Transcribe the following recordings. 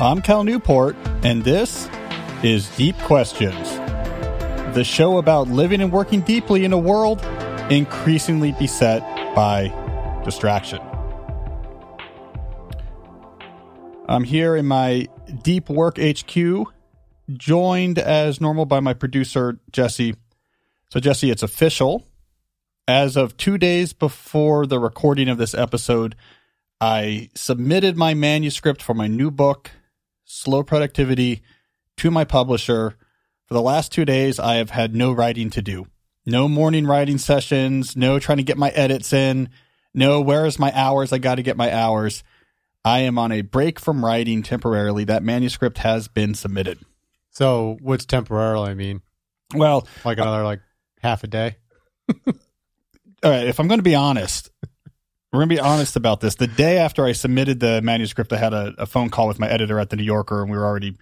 I'm Cal Newport, and this is Deep Questions, the show about living and working deeply in a world increasingly beset by distraction. I'm here in my Deep Work HQ, joined as normal by my producer, Jesse. So, Jesse, it's official. As of two days before the recording of this episode, I submitted my manuscript for my new book, Slow Productivity, to my publisher. For the last two days, I have had no writing to do. No morning writing sessions, no trying to get my edits in, no where is my hours? I got to get my hours. I am on a break from writing temporarily. That manuscript has been submitted. So, what's temporarily mean? Well, Like another like half a day? all right, if I'm going to be honest, we're going to be honest about this. The day after I submitted the manuscript, I had a, a phone call with my editor at the New Yorker, and we were already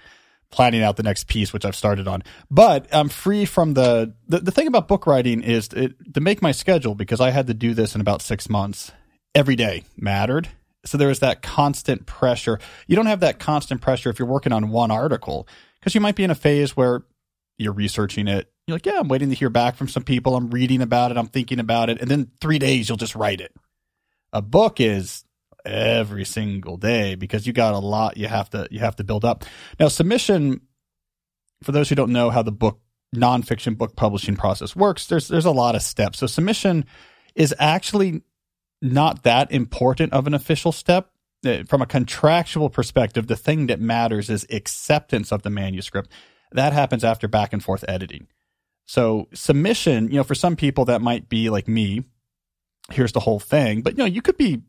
planning out the next piece, which I've started on. But I'm free from the the, the thing about book writing is it, to make my schedule because I had to do this in about six months. Every day mattered. So there was that constant pressure. You don't have that constant pressure if you're working on one article because you might be in a phase where you're researching it. You're like, yeah, I'm waiting to hear back from some people. I'm reading about it. I'm thinking about it. And then three days, you'll just write it. A book is every single day because you got a lot you have to you have to build up. Now, submission, for those who don't know how the book nonfiction book publishing process works, there's there's a lot of steps. So submission is actually not that important of an official step. Uh, From a contractual perspective, the thing that matters is acceptance of the manuscript. That happens after back and forth editing. So submission, you know, for some people that might be like me, here's the whole thing. But you know, you could be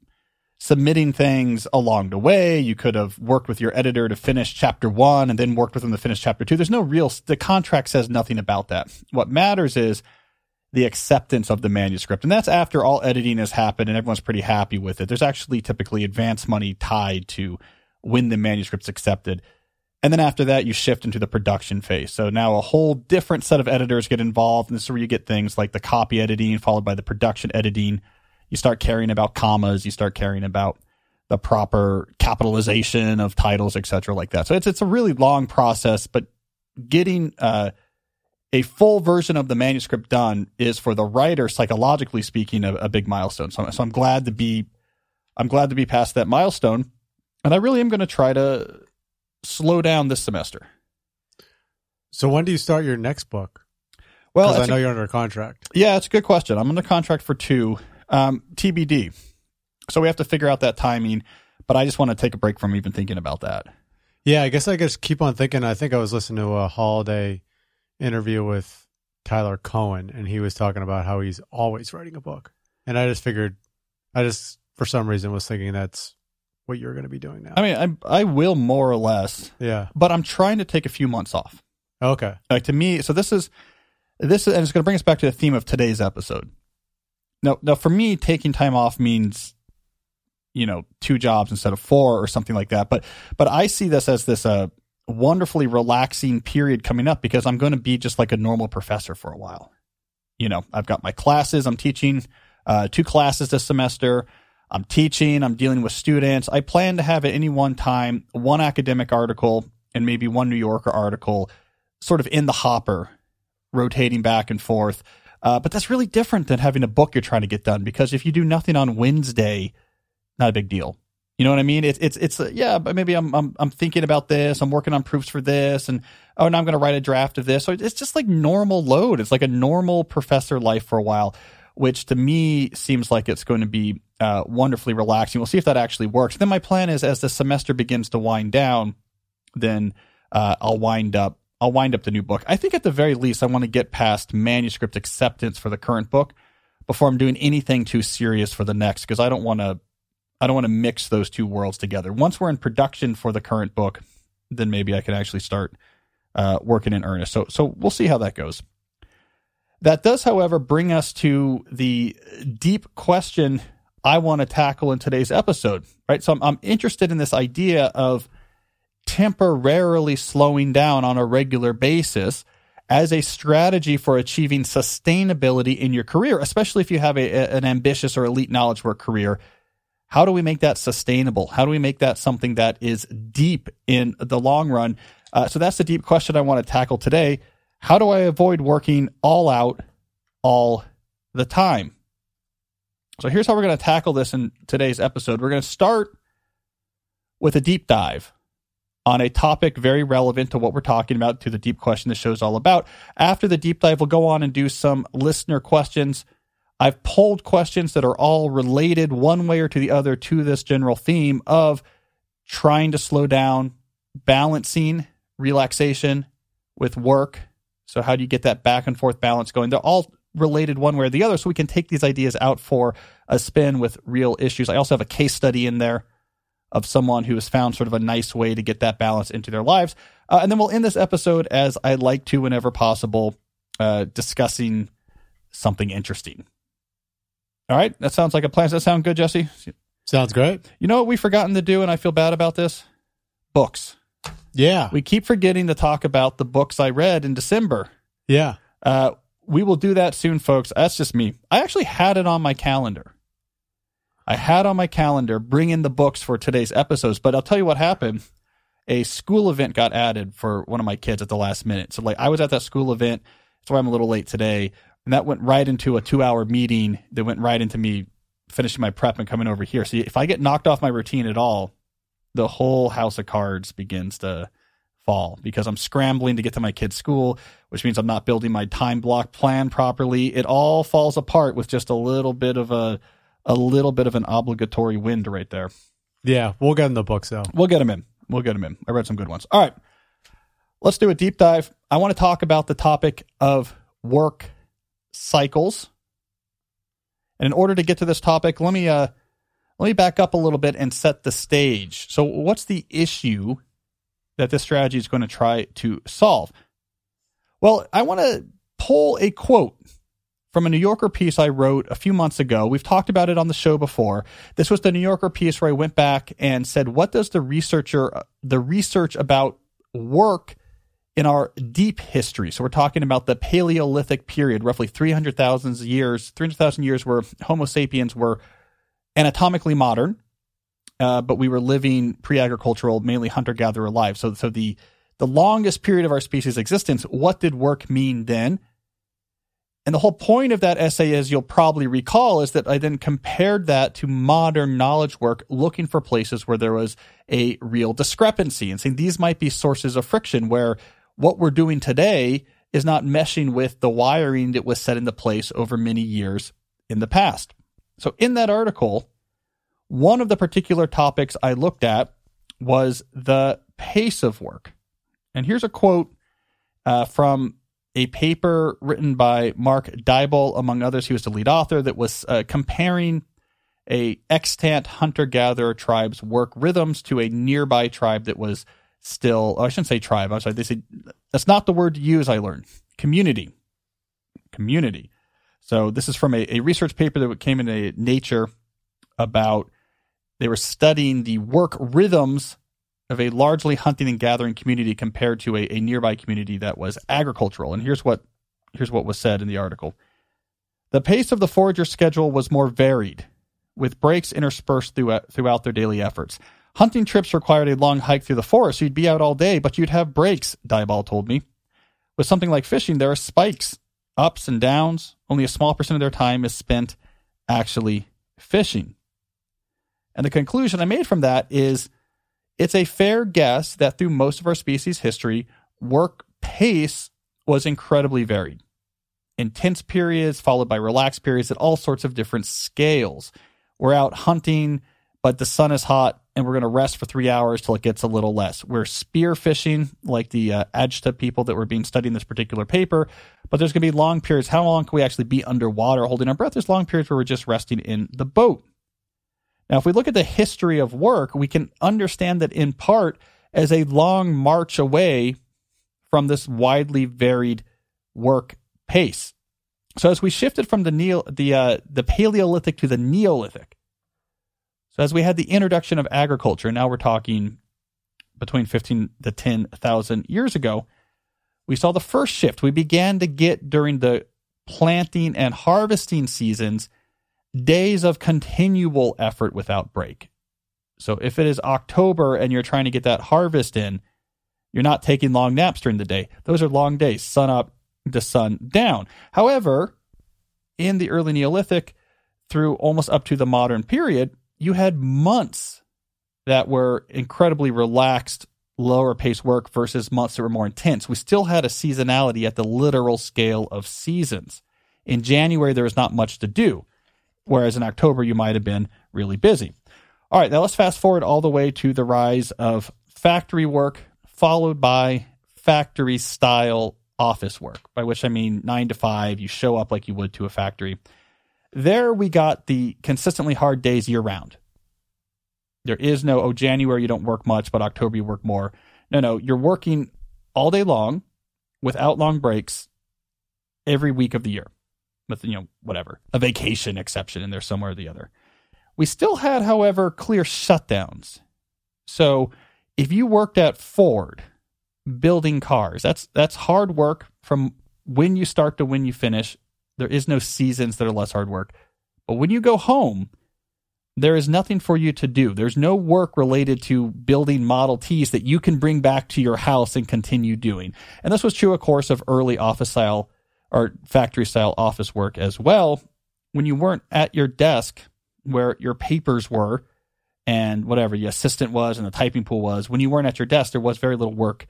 submitting things along the way. You could have worked with your editor to finish chapter one and then worked with them to finish chapter two. There's no real, the contract says nothing about that. What matters is the acceptance of the manuscript. And that's after all editing has happened and everyone's pretty happy with it. There's actually typically advance money tied to when the manuscript's accepted. And then after that, you shift into the production phase. So now a whole different set of editors get involved. And this is where you get things like the copy editing followed by the production editing. You start caring about commas. You start caring about the proper capitalization of titles, etc., like that. So it's it's a really long process, but getting uh, a full version of the manuscript done is for the writer, psychologically speaking, a, a big milestone. So, so I'm glad to be I'm glad to be past that milestone, and I really am going to try to slow down this semester. So, when do you start your next book? Well, I that's a- know you're under contract. Yeah, it's a good question. I'm under contract for two. Um, TBD. So we have to figure out that timing, but I just want to take a break from even thinking about that. Yeah, I guess I just keep on thinking. I think I was listening to a holiday interview with Tyler Cowen, and he was talking about how he's always writing a book. And I just figured, I just, for some reason, was thinking that's what you're going to be doing now. I mean, I I will more or less, yeah. but I'm trying to take a few months off. Okay. Like to me, so this is this is, and it's going to bring us back to the theme of today's episode. Now, now for me, taking time off means, you know, two jobs instead of four or something like that. But but I see this as this uh wonderfully relaxing period coming up because I'm going to be just like a normal professor for a while. You know, I've got my classes. I'm teaching uh, two classes this semester. I'm teaching. I'm dealing with students. I plan to have at any one time one academic article and maybe one New Yorker article sort of in the hopper, rotating back and forth. Uh, but that's really different than having a book you're trying to get done because if you do nothing on Wednesday, not a big deal. You know what I mean? It's it's it's uh, yeah, but maybe I'm I'm I'm thinking about this. I'm working on proofs for this, and oh, now I'm going to write a draft of this. So it's just like normal load. It's like a normal professor life for a while, which to me seems like it's going to be uh, wonderfully relaxing. We'll see if that actually works. Then my plan is as the semester begins to wind down, then uh, I'll wind up I'll wind up the new book. I think at the very least I want to get past manuscript acceptance for the current book before I'm doing anything too serious for the next because I don't want to I don't want to mix those two worlds together. Once we're in production for the current book, then maybe I can actually start uh, working in earnest. So so we'll see how that goes. That does, however, bring us to the deep question I want to tackle in today's episode. Right, so I'm, I'm interested in this idea of temporarily slowing down on a regular basis as a strategy for achieving sustainability in your career, especially if you have a, an ambitious or elite knowledge work career. How do we make that sustainable? How do we make that something that is deep in the long run? Uh, so that's the deep question I want to tackle today. How do I avoid working all out all the time? So here's how we're going to tackle this in today's episode. We're going to start with a deep dive on a topic very relevant to what we're talking about, to the deep question the show's all about. After the deep dive, we'll go on and do some listener questions. I've pulled questions that are all related one way or to the other to this general theme of trying to slow down, balancing relaxation with work. So, how do you get that back and forth balance going? They're all related one way or the other, so we can take these ideas out for a spin with real issues. I also have a case study in there of someone who has found sort of a nice way to get that balance into their lives. Uh, and then we'll end this episode as I like to, whenever possible, uh, discussing something interesting. All right, that sounds like a plan. Does that sound good, Jesse? Sounds great. You know what we've forgotten to do, and I feel bad about this? Books. Yeah. We keep forgetting to talk about the books I read in December. Yeah. Uh, we will do that soon, folks. That's just me. I actually had it on my calendar. I had on my calendar bring in the books for today's episodes, but I'll tell you what happened. A school event got added for one of my kids at the last minute. So like I was at that school event. That's why I'm a little late today. And that went right into a two hour meeting that went right into me finishing my prep and coming over here. So if I get knocked off my routine at all, the whole house of cards begins to fall because I'm scrambling to get to my kid's school, which means I'm not building my time block plan properly. It all falls apart with just a little bit of a a little bit of an obligatory wind right there. Yeah. We'll get in the books though. We'll get them in. We'll get them in. I read some good ones. All right. Let's do a deep dive. I want to talk about the topic of work cycles. And in order to get to this topic, let me uh let me back up a little bit and set the stage. So what's the issue that this strategy is going to try to solve? Well, I want to pull a quote from a New Yorker piece I wrote a few months ago. We've talked about it on the show before. This was the New Yorker piece where I went back and said, "What does the researcher the research about work in our deep history?" So we're talking about the Paleolithic period, roughly 300,000 years, 300,000 years where Homo sapiens were anatomically modern, uh, but we were living pre-agricultural, mainly hunter-gatherer lives. So so the the longest period of our species' existence, what did work mean then? And the whole point of that essay, as you'll probably recall, is that I then compared that to modern knowledge work, looking for places where there was a real discrepancy and saying these might be sources of friction where what we're doing today is not meshing with the wiring that was set into place over many years in the past. So, in that article, one of the particular topics I looked at was the pace of work. And here's a quote uh, from a paper written by Mark Dyble, among others. He was the lead author that was uh, comparing a extant hunter-gatherer tribe's work rhythms to a nearby tribe that was still. Oh, I shouldn't say tribe. I'm sorry. They say that's not the word to use. I learned community, community. So this is from a, a research paper that came in a Nature about they were studying the work rhythms of a largely hunting and gathering community compared to a, a nearby community that was agricultural. And here's what here's what was said in the article. The pace of the forager schedule was more varied, with breaks interspersed throughout, throughout their daily efforts. Hunting trips required a long hike through the forest. You'd be out all day, but you'd have breaks, Dyble told me. With something like fishing, there are spikes, ups and downs. Only a small percent of their time is spent actually fishing. And the conclusion I made from that is it's a fair guess that through most of our species' history, work pace was incredibly varied. Intense periods followed by relaxed periods at all sorts of different scales. We're out hunting, but the sun is hot and we're going to rest for three hours till it gets a little less. We're spear fishing, like the uh, Agta people that were being studied in this particular paper, but there's going to be long periods. How long can we actually be underwater holding our breath? There's long periods where we're just resting in the boat. Now, if we look at the history of work, we can understand that in part as a long march away from this widely varied work pace. So as we shifted from the Neo, the uh, the Paleolithic to the Neolithic, so as we had the introduction of agriculture, now we're talking between fifteen to ten thousand years ago, we saw the first shift. We began to get during the planting and harvesting seasons days of continual effort without break. So if it is October and you're trying to get that harvest in, you're not taking long naps during the day. Those are long days, sun up to sun down. However, in the early Neolithic through almost up to the modern period, you had months that were incredibly relaxed, lower pace work versus months that were more intense. We still had a seasonality at the literal scale of seasons. In January, there was not much to do, whereas in October, you might have been really busy. All right, now let's fast forward all the way to the rise of factory work, followed by factory style office work, by which I mean nine to five, you show up like you would to a factory. There we got the consistently hard days year round. There is no, oh, January you don't work much, but October you work more. No, no, you're working all day long without long breaks every week of the year with, you know, whatever, a vacation exception in there somewhere or the other. We still had, however, clear shutdowns. So if you worked at Ford building cars, that's that's hard work from when you start to when you finish. There is no seasons that are less hard work. But when you go home, there is nothing for you to do. There's no work related to building Model Ts that you can bring back to your house and continue doing. And this was true, of course, of early office style or factory style office work as well. When you weren't at your desk where your papers were and whatever the assistant was and the typing pool was, when you weren't at your desk, there was very little work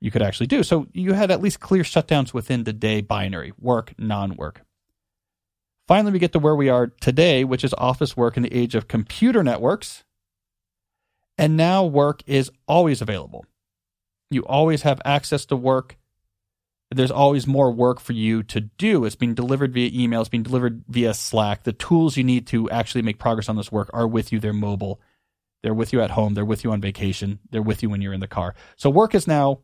you could actually do. So you had at least clear shutdowns within the day binary work, non work. Finally, we get to where we are today, which is office work in the age of computer networks. And now work is always available. You always have access to work. There's always more work for you to do. It's being delivered via email, it's being delivered via Slack. The tools you need to actually make progress on this work are with you. They're mobile. They're with you at home. They're with you on vacation. They're with you when you're in the car. So work is now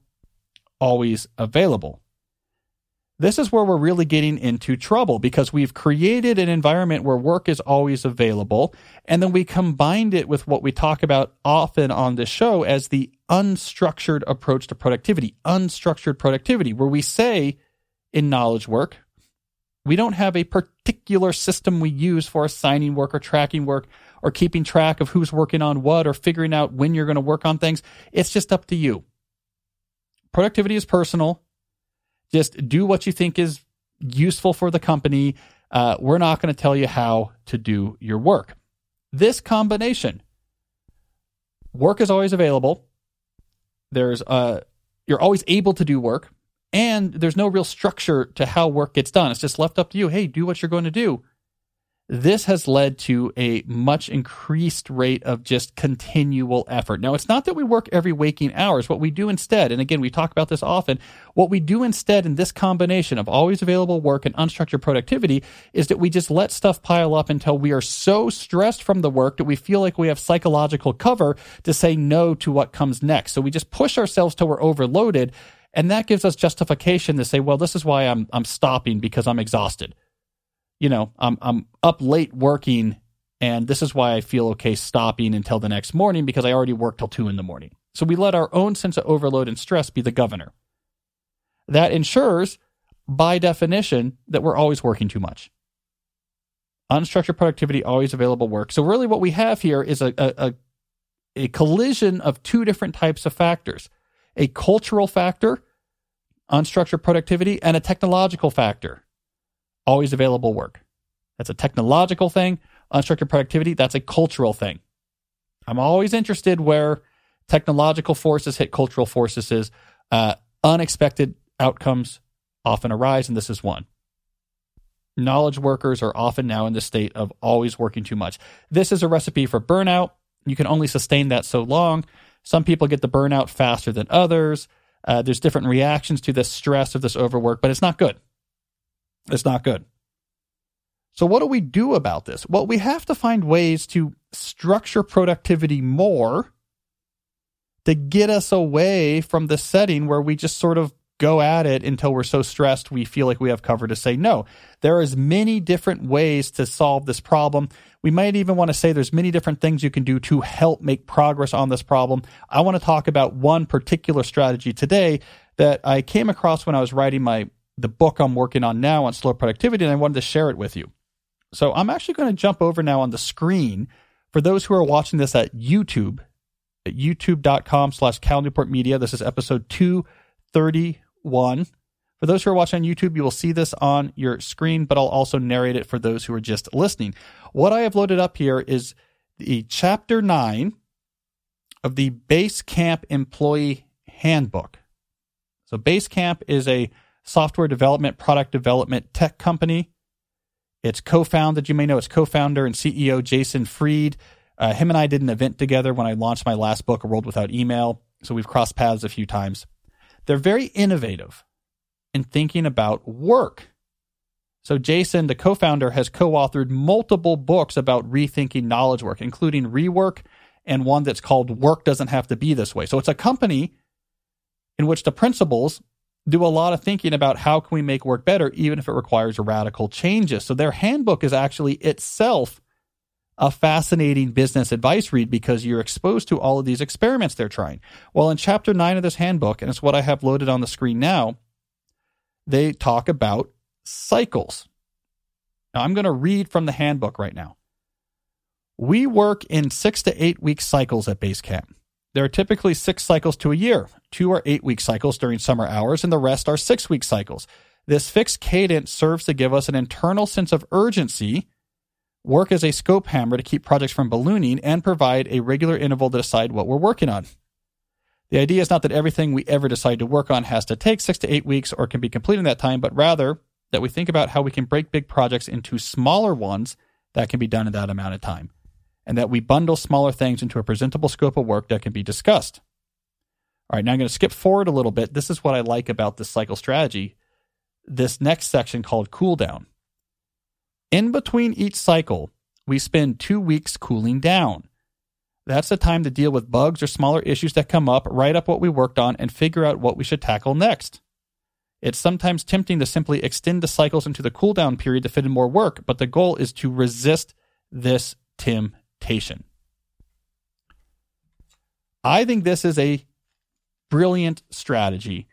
always available. This is where we're really getting into trouble because we've created an environment where work is always available. And then we combined it with what we talk about often on this show as the unstructured approach to productivity, unstructured productivity, where we say in knowledge work, we don't have a particular system we use for assigning work or tracking work or keeping track of who's working on what or figuring out when you're going to work on things. It's just up to you. Productivity is personal just do what you think is useful for the company. Uh, we're not going to tell you how to do your work. This combination, work is always available. There's uh, you're always able to do work, and there's no real structure to how work gets done. It's just left up to you. Hey, do what you're going to do. This has led to a much increased rate of just continual effort. Now, it's not that we work every waking hours. What we do instead, and again, we talk about this often, what we do instead in this combination of always available work and unstructured productivity is that we just let stuff pile up until we are so stressed from the work that we feel like we have psychological cover to say no to what comes next. So we just push ourselves till we're overloaded. And that gives us justification to say, well, this is why I'm, I'm stopping because I'm exhausted you know, I'm I'm up late working and this is why I feel okay stopping until the next morning because I already worked till two in the morning. So we let our own sense of overload and stress be the governor. That ensures, by definition, that we're always working too much. Unstructured productivity, always available work. So really what we have here is a, a, a collision of two different types of factors. A cultural factor, unstructured productivity, and a technological factor, always available work. That's a technological thing. Unstructured productivity, that's a cultural thing. I'm always interested where technological forces hit cultural forces. Uh, unexpected outcomes often arise, and this is one. Knowledge workers are often now in the state of always working too much. This is a recipe for burnout. You can only sustain that so long. Some people get the burnout faster than others. Uh, there's different reactions to this stress of this overwork, but it's not good. It's not good. So, what do we do about this? Well, we have to find ways to structure productivity more to get us away from the setting where we just sort of go at it until we're so stressed we feel like we have cover to say no. There is many different ways to solve this problem. We might even want to say there's many different things you can do to help make progress on this problem. I want to talk about one particular strategy today that I came across when I was writing my the book I'm working on now on slow productivity, and I wanted to share it with you. So I'm actually going to jump over now on the screen for those who are watching this at YouTube, at youtube.com slash Cal Newport Media. This is episode 231. For those who are watching on YouTube, you will see this on your screen, but I'll also narrate it for those who are just listening. What I have loaded up here is the chapter nine of the Basecamp Employee Handbook. So Basecamp is a software development, product development tech company. It's co-founded, you may know its co-founder and CEO Jason Fried. Uh, him and I did an event together when I launched my last book, A World Without Email. So we've crossed paths a few times. They're very innovative in thinking about work. So Jason, the co-founder, has co-authored multiple books about rethinking knowledge work, including Rework and one that's called Work Doesn't Have to Be This Way. So it's a company in which the principals do a lot of thinking about how can we make work better, even if it requires radical changes. So their handbook is actually itself a fascinating business advice read because you're exposed to all of these experiments they're trying. Well, in chapter nine of this handbook, and it's what I have loaded on the screen now, they talk about cycles. Now, I'm going to read from the handbook right now. We work in six to eight week cycles at Basecamp. There are typically six cycles to a year. Two are eight week cycles during summer hours, and the rest are six week cycles. This fixed cadence serves to give us an internal sense of urgency, work as a scope hammer to keep projects from ballooning, and provide a regular interval to decide what we're working on. The idea is not that everything we ever decide to work on has to take six to eight weeks or can be completed in that time, but rather that we think about how we can break big projects into smaller ones that can be done in that amount of time, and that we bundle smaller things into a presentable scope of work that can be discussed. All right, now I'm going to skip forward a little bit. This is what I like about this cycle strategy. This next section called cool down. In between each cycle, we spend two weeks cooling down. That's the time to deal with bugs or smaller issues that come up, write up what we worked on, and figure out what we should tackle next. It's sometimes tempting to simply extend the cycles into the cooldown period to fit in more work, but the goal is to resist this temptation. I think this is a brilliant strategy.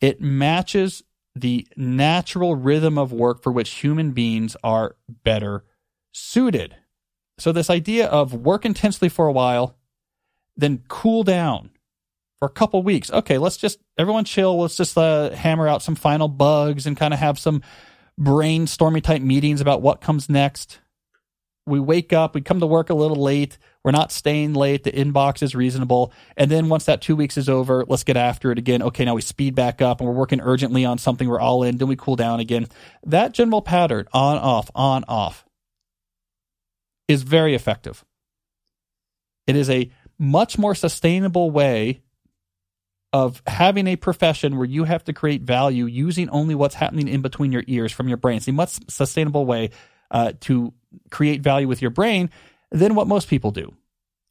It matches the natural rhythm of work for which human beings are better suited. So, this idea of work intensely for a while, then cool down for a couple weeks. Okay, let's just everyone chill. Let's just uh, hammer out some final bugs and kind of have some brainstorming type meetings about what comes next. We wake up, we come to work a little late. We're not staying late. The inbox is reasonable. And then once that two weeks is over, let's get after it again. Okay, now we speed back up and we're working urgently on something. We're all in. Then we cool down again. That general pattern, on, off, on, off, is very effective. It is a much more sustainable way of having a profession where you have to create value using only what's happening in between your ears from your brain. It's a much sustainable way uh, to create value with your brain than what most people do,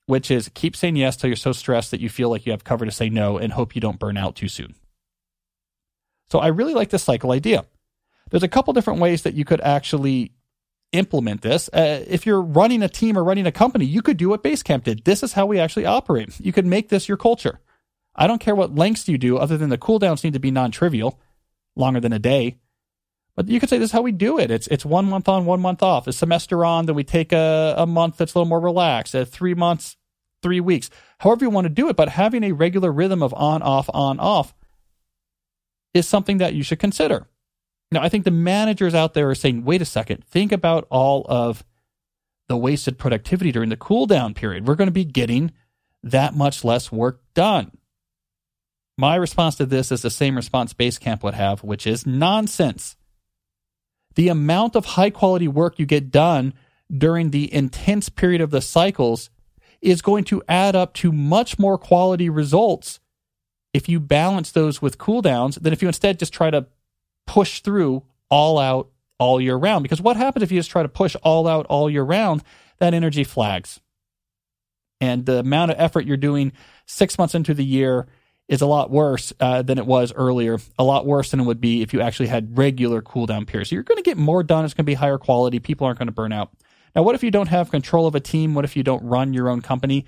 which is keep saying yes till you're so stressed that you feel like you have cover to say no and hope you don't burn out too soon. So I really like this cycle idea. There's a couple different ways that you could actually implement this. Uh, if you're running a team or running a company, you could do what Basecamp did. This is how we actually operate. You could make this your culture. I don't care what lengths you do, other than the cooldowns need to be non trivial, longer than a day. But you could say this is how we do it. It's it's one month on, one month off. A semester on, then we take a, a month that's a little more relaxed. A three months, three weeks. However you want to do it, but having a regular rhythm of on, off, on, off is something that you should consider. Now, I think the managers out there are saying, wait a second, think about all of the wasted productivity during the cool down period. We're going to be getting that much less work done. My response to this is the same response Basecamp would have, which is nonsense the amount of high quality work you get done during the intense period of the cycles is going to add up to much more quality results if you balance those with cooldowns than if you instead just try to push through all out all year round. Because what happens if you just try to push all out all year round? That energy flags. And the amount of effort you're doing six months into the year is a lot worse uh, than it was earlier. A lot worse than it would be if you actually had regular cooldown periods. So you're going to get more done. It's going to be higher quality. People aren't going to burn out. Now, what if you don't have control of a team? What if you don't run your own company?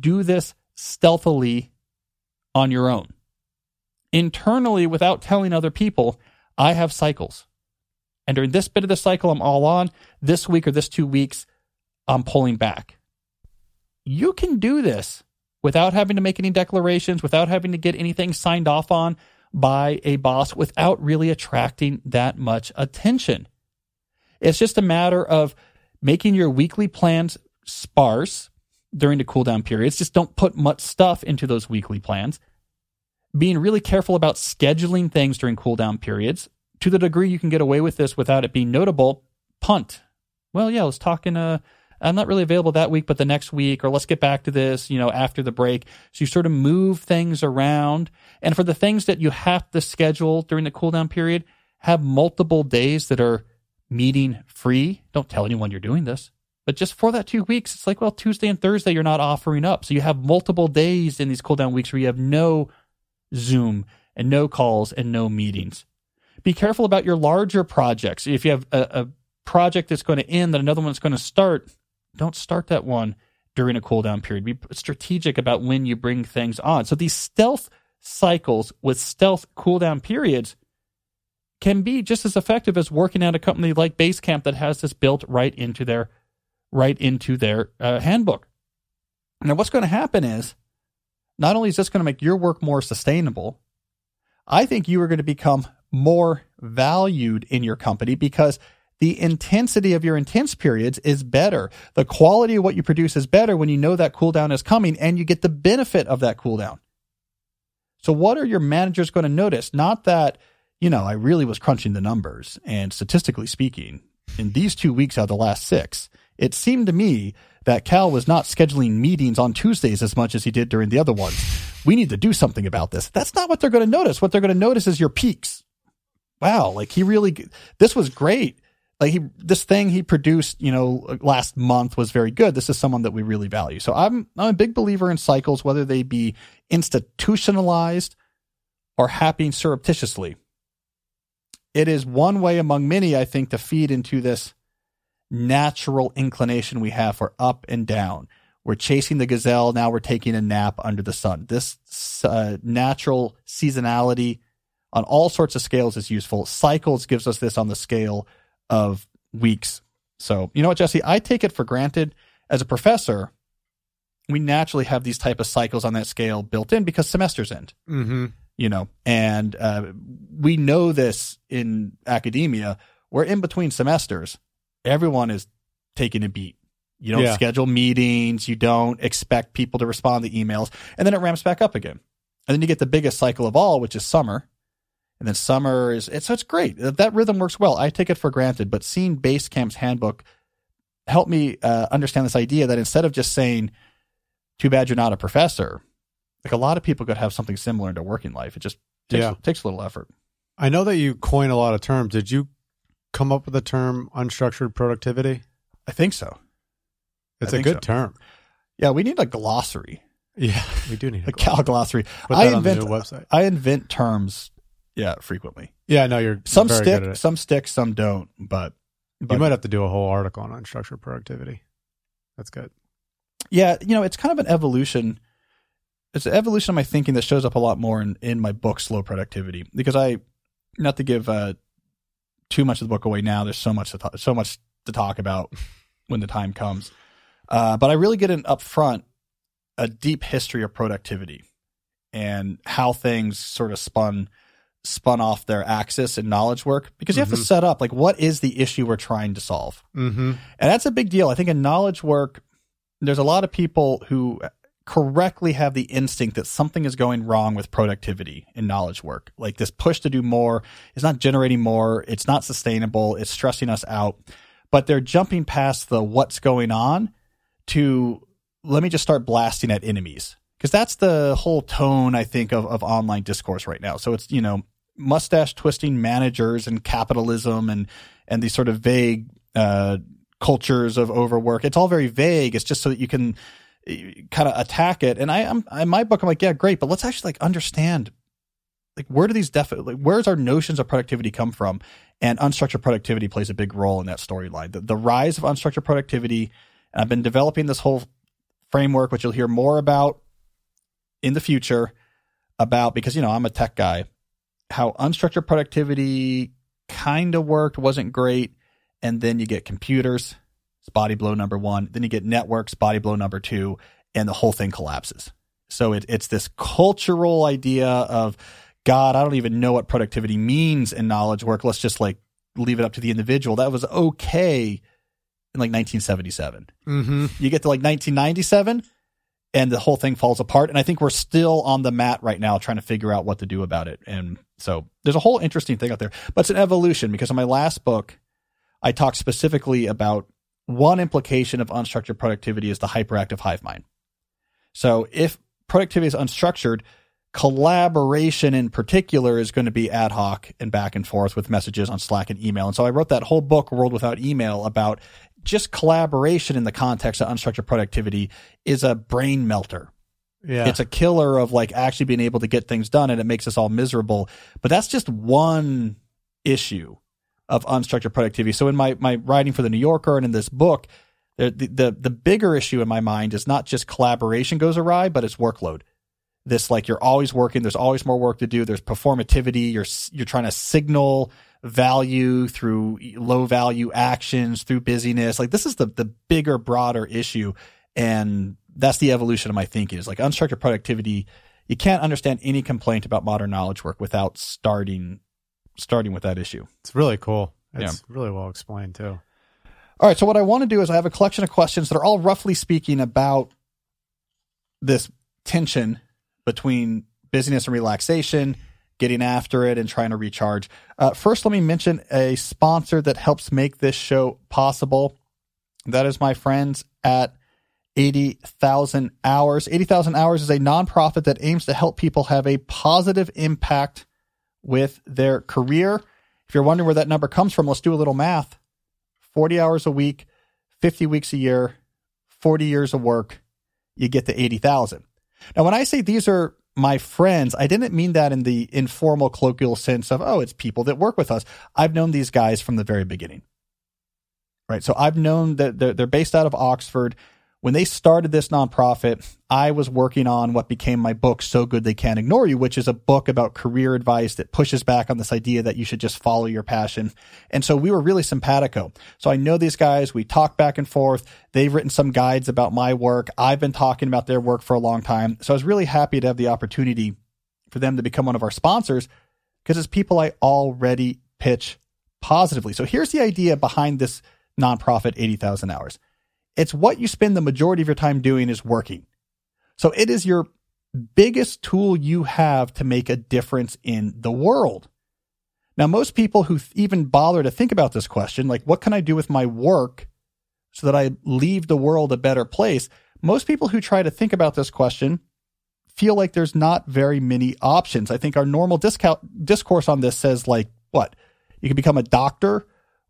Do this stealthily on your own. Internally, without telling other people, I have cycles. And during this bit of the cycle, I'm all on. This week or this two weeks, I'm pulling back. You can do this without having to make any declarations, without having to get anything signed off on by a boss, without really attracting that much attention. It's just a matter of making your weekly plans sparse during the cooldown periods. Just don't put much stuff into those weekly plans. Being really careful about scheduling things during cooldown periods. To the degree you can get away with this without it being notable, punt. Well, yeah, let's talk in a I'm not really available that week, but the next week, or let's get back to this, you know, after the break. So you sort of move things around. And for the things that you have to schedule during the cooldown period, have multiple days that are meeting free. Don't tell anyone you're doing this. But just for that two weeks, it's like, well, Tuesday and Thursday, you're not offering up. So you have multiple days in these cooldown weeks where you have no Zoom and no calls and no meetings. Be careful about your larger projects. If you have a, a project that's going to end, then another one's going to start, don't start that one during a cooldown period. Be strategic about when you bring things on. So these stealth cycles with stealth cooldown periods can be just as effective as working at a company like Basecamp that has this built right into their right into their uh, handbook. Now, what's going to happen is not only is this going to make your work more sustainable, I think you are going to become more valued in your company because the intensity of your intense periods is better. The quality of what you produce is better when you know that cooldown is coming and you get the benefit of that cooldown. So, what are your managers going to notice? Not that, you know, I really was crunching the numbers and statistically speaking, in these two weeks out of the last six, it seemed to me that Cal was not scheduling meetings on Tuesdays as much as he did during the other ones. We need to do something about this. That's not what they're going to notice. What they're going to notice is your peaks. Wow, like he really, this was great like he this thing he produced you know last month was very good. This is someone that we really value. So i'm i'm a big believer in cycles whether they be institutionalized or happening surreptitiously. It is one way among many i think to feed into this natural inclination we have for up and down. We're chasing the gazelle. Now we're taking a nap under the sun. This uh, natural seasonality on all sorts of scales is useful. Cycles gives us this on the scale of weeks. So, you know what, Jesse? I take it for granted as a professor, we naturally have these type of cycles on that scale built in because semesters end. Mm-hmm. You know, and uh, we know this in academia. We're in between semesters, everyone is taking a beat. You don't Yeah. schedule meetings. You don't expect people to respond to emails, and then it ramps back up again. And then you get the biggest cycle of all, which is summer. And then summer is it's it's great. That rhythm works well. I take it for granted, but seeing Basecamp's handbook helped me uh, understand this idea that instead of just saying, "Too bad you're not a professor," like a lot of people could have something similar in their working life. It just takes, Yeah. takes a little effort. I know that you coin a lot of terms. Did you come up with the term unstructured productivity? I think so. It's I a good so. term. Yeah, we need a glossary, Yeah, we do need a cal glossary. I that on the invent website. I invent terms, yeah, frequently. Yeah, no, you're Some very stick, good at it. some stick, some don't. But, but You might have to do a whole article on unstructured productivity. That's good. yeah, you know, it's kind of an evolution. It's an evolution of my thinking that shows up a lot more in, in my book, Slow Productivity, because I, not to give uh, too much of the book away now. There's so much to talk, so much to talk about when the time comes. Uh, but I really get an upfront a deep history of productivity and how things sort of spun spun off their axis in knowledge work because you have to Mhm. set up like what is the issue we're trying to solve Mm-hmm. and that's a big deal. I think in knowledge work, there's a lot of people who correctly have the instinct that something is going wrong with productivity in knowledge work. Like this push to do more is not generating more, it's not sustainable, it's stressing us out. But they're jumping past the what's going on to let me just start blasting at enemies. Because that's the whole tone, I think, of, of online discourse right now. So it's, you know, mustache twisting managers and capitalism and and these sort of vague uh, cultures of overwork. It's all very vague. It's just so that you can kind of attack it. And I, I'm in my book, I'm like, yeah, great, but let's actually like understand like where do these def like where's our notions of productivity come from? And unstructured productivity plays a big role in that storyline. The, the rise of unstructured productivity. And I've been developing this whole framework, which you'll hear more about in the future about because you know I'm a tech guy. How unstructured productivity kind of worked, wasn't great. And then you get computers, it's body blow number one. Then you get networks, body blow number two, and the whole thing collapses. So it, it's this cultural idea of, God, I don't even know what productivity means in knowledge work. Let's just like leave it up to the individual. That was okay in like 1977. Mm-hmm. You get to like 1997 and the whole thing falls apart. And I think we're still on the mat right now trying to figure out what to do about it. And so there's a whole interesting thing out there, but it's an evolution because in my last book, I talked specifically about one implication of unstructured productivity is the hyperactive hive mind. So if productivity is unstructured, collaboration in particular is going to be ad hoc and back and forth with messages on Slack and email. And so I wrote that whole book, World Without Email, about just collaboration in the context of unstructured productivity is a brain melter. Yeah. It's a killer of like actually being able to get things done and it makes us all miserable. But that's just one issue of unstructured productivity. So in my, my writing for the New Yorker and in this book, the, the, the bigger issue in my mind is not just collaboration goes awry, but it's workload this like you're always working there's always more work to do there's performativity you're you're trying to signal value through low value actions through busyness like this is the the bigger broader issue and that's the evolution of my thinking is like unstructured productivity you can't understand any complaint about modern knowledge work without starting starting with that issue it's really cool it's yeah. really well explained too all right so what i want to do is i have a collection of questions that are all roughly speaking about this tension between busyness and relaxation, getting after it, and trying to recharge. Uh, first, let me mention a sponsor that helps make this show possible. That is my friends at 80,000 Hours. 80,000 Hours is a nonprofit that aims to help people have a positive impact with their career. If you're wondering where that number comes from, let's do a little math 40 hours a week, 50 weeks a year, 40 years of work, you get to 80,000. Now, when I say these are my friends, I didn't mean that in the informal colloquial sense of, oh, it's people that work with us. I've known these guys from the very beginning. Right. So I've known that they're, they're based out of Oxford when they started this nonprofit, I was working on what became my book, So Good They Can't Ignore You, which is a book about career advice that pushes back on this idea that you should just follow your passion. And so we were really simpatico. So I know these guys. We talk back and forth. They've written some guides about my work. I've been talking about their work for a long time. So I was really happy to have the opportunity for them to become one of our sponsors because it's people I already pitch positively. So here's the idea behind this nonprofit 80,000 hours it's what you spend the majority of your time doing is working. So it is your biggest tool you have to make a difference in the world. Now, most people who even bother to think about this question, like, what can I do with my work so that I leave the world a better place? Most people who try to think about this question feel like there's not very many options. I think our normal discount, discourse on this says, like, what? You can become a doctor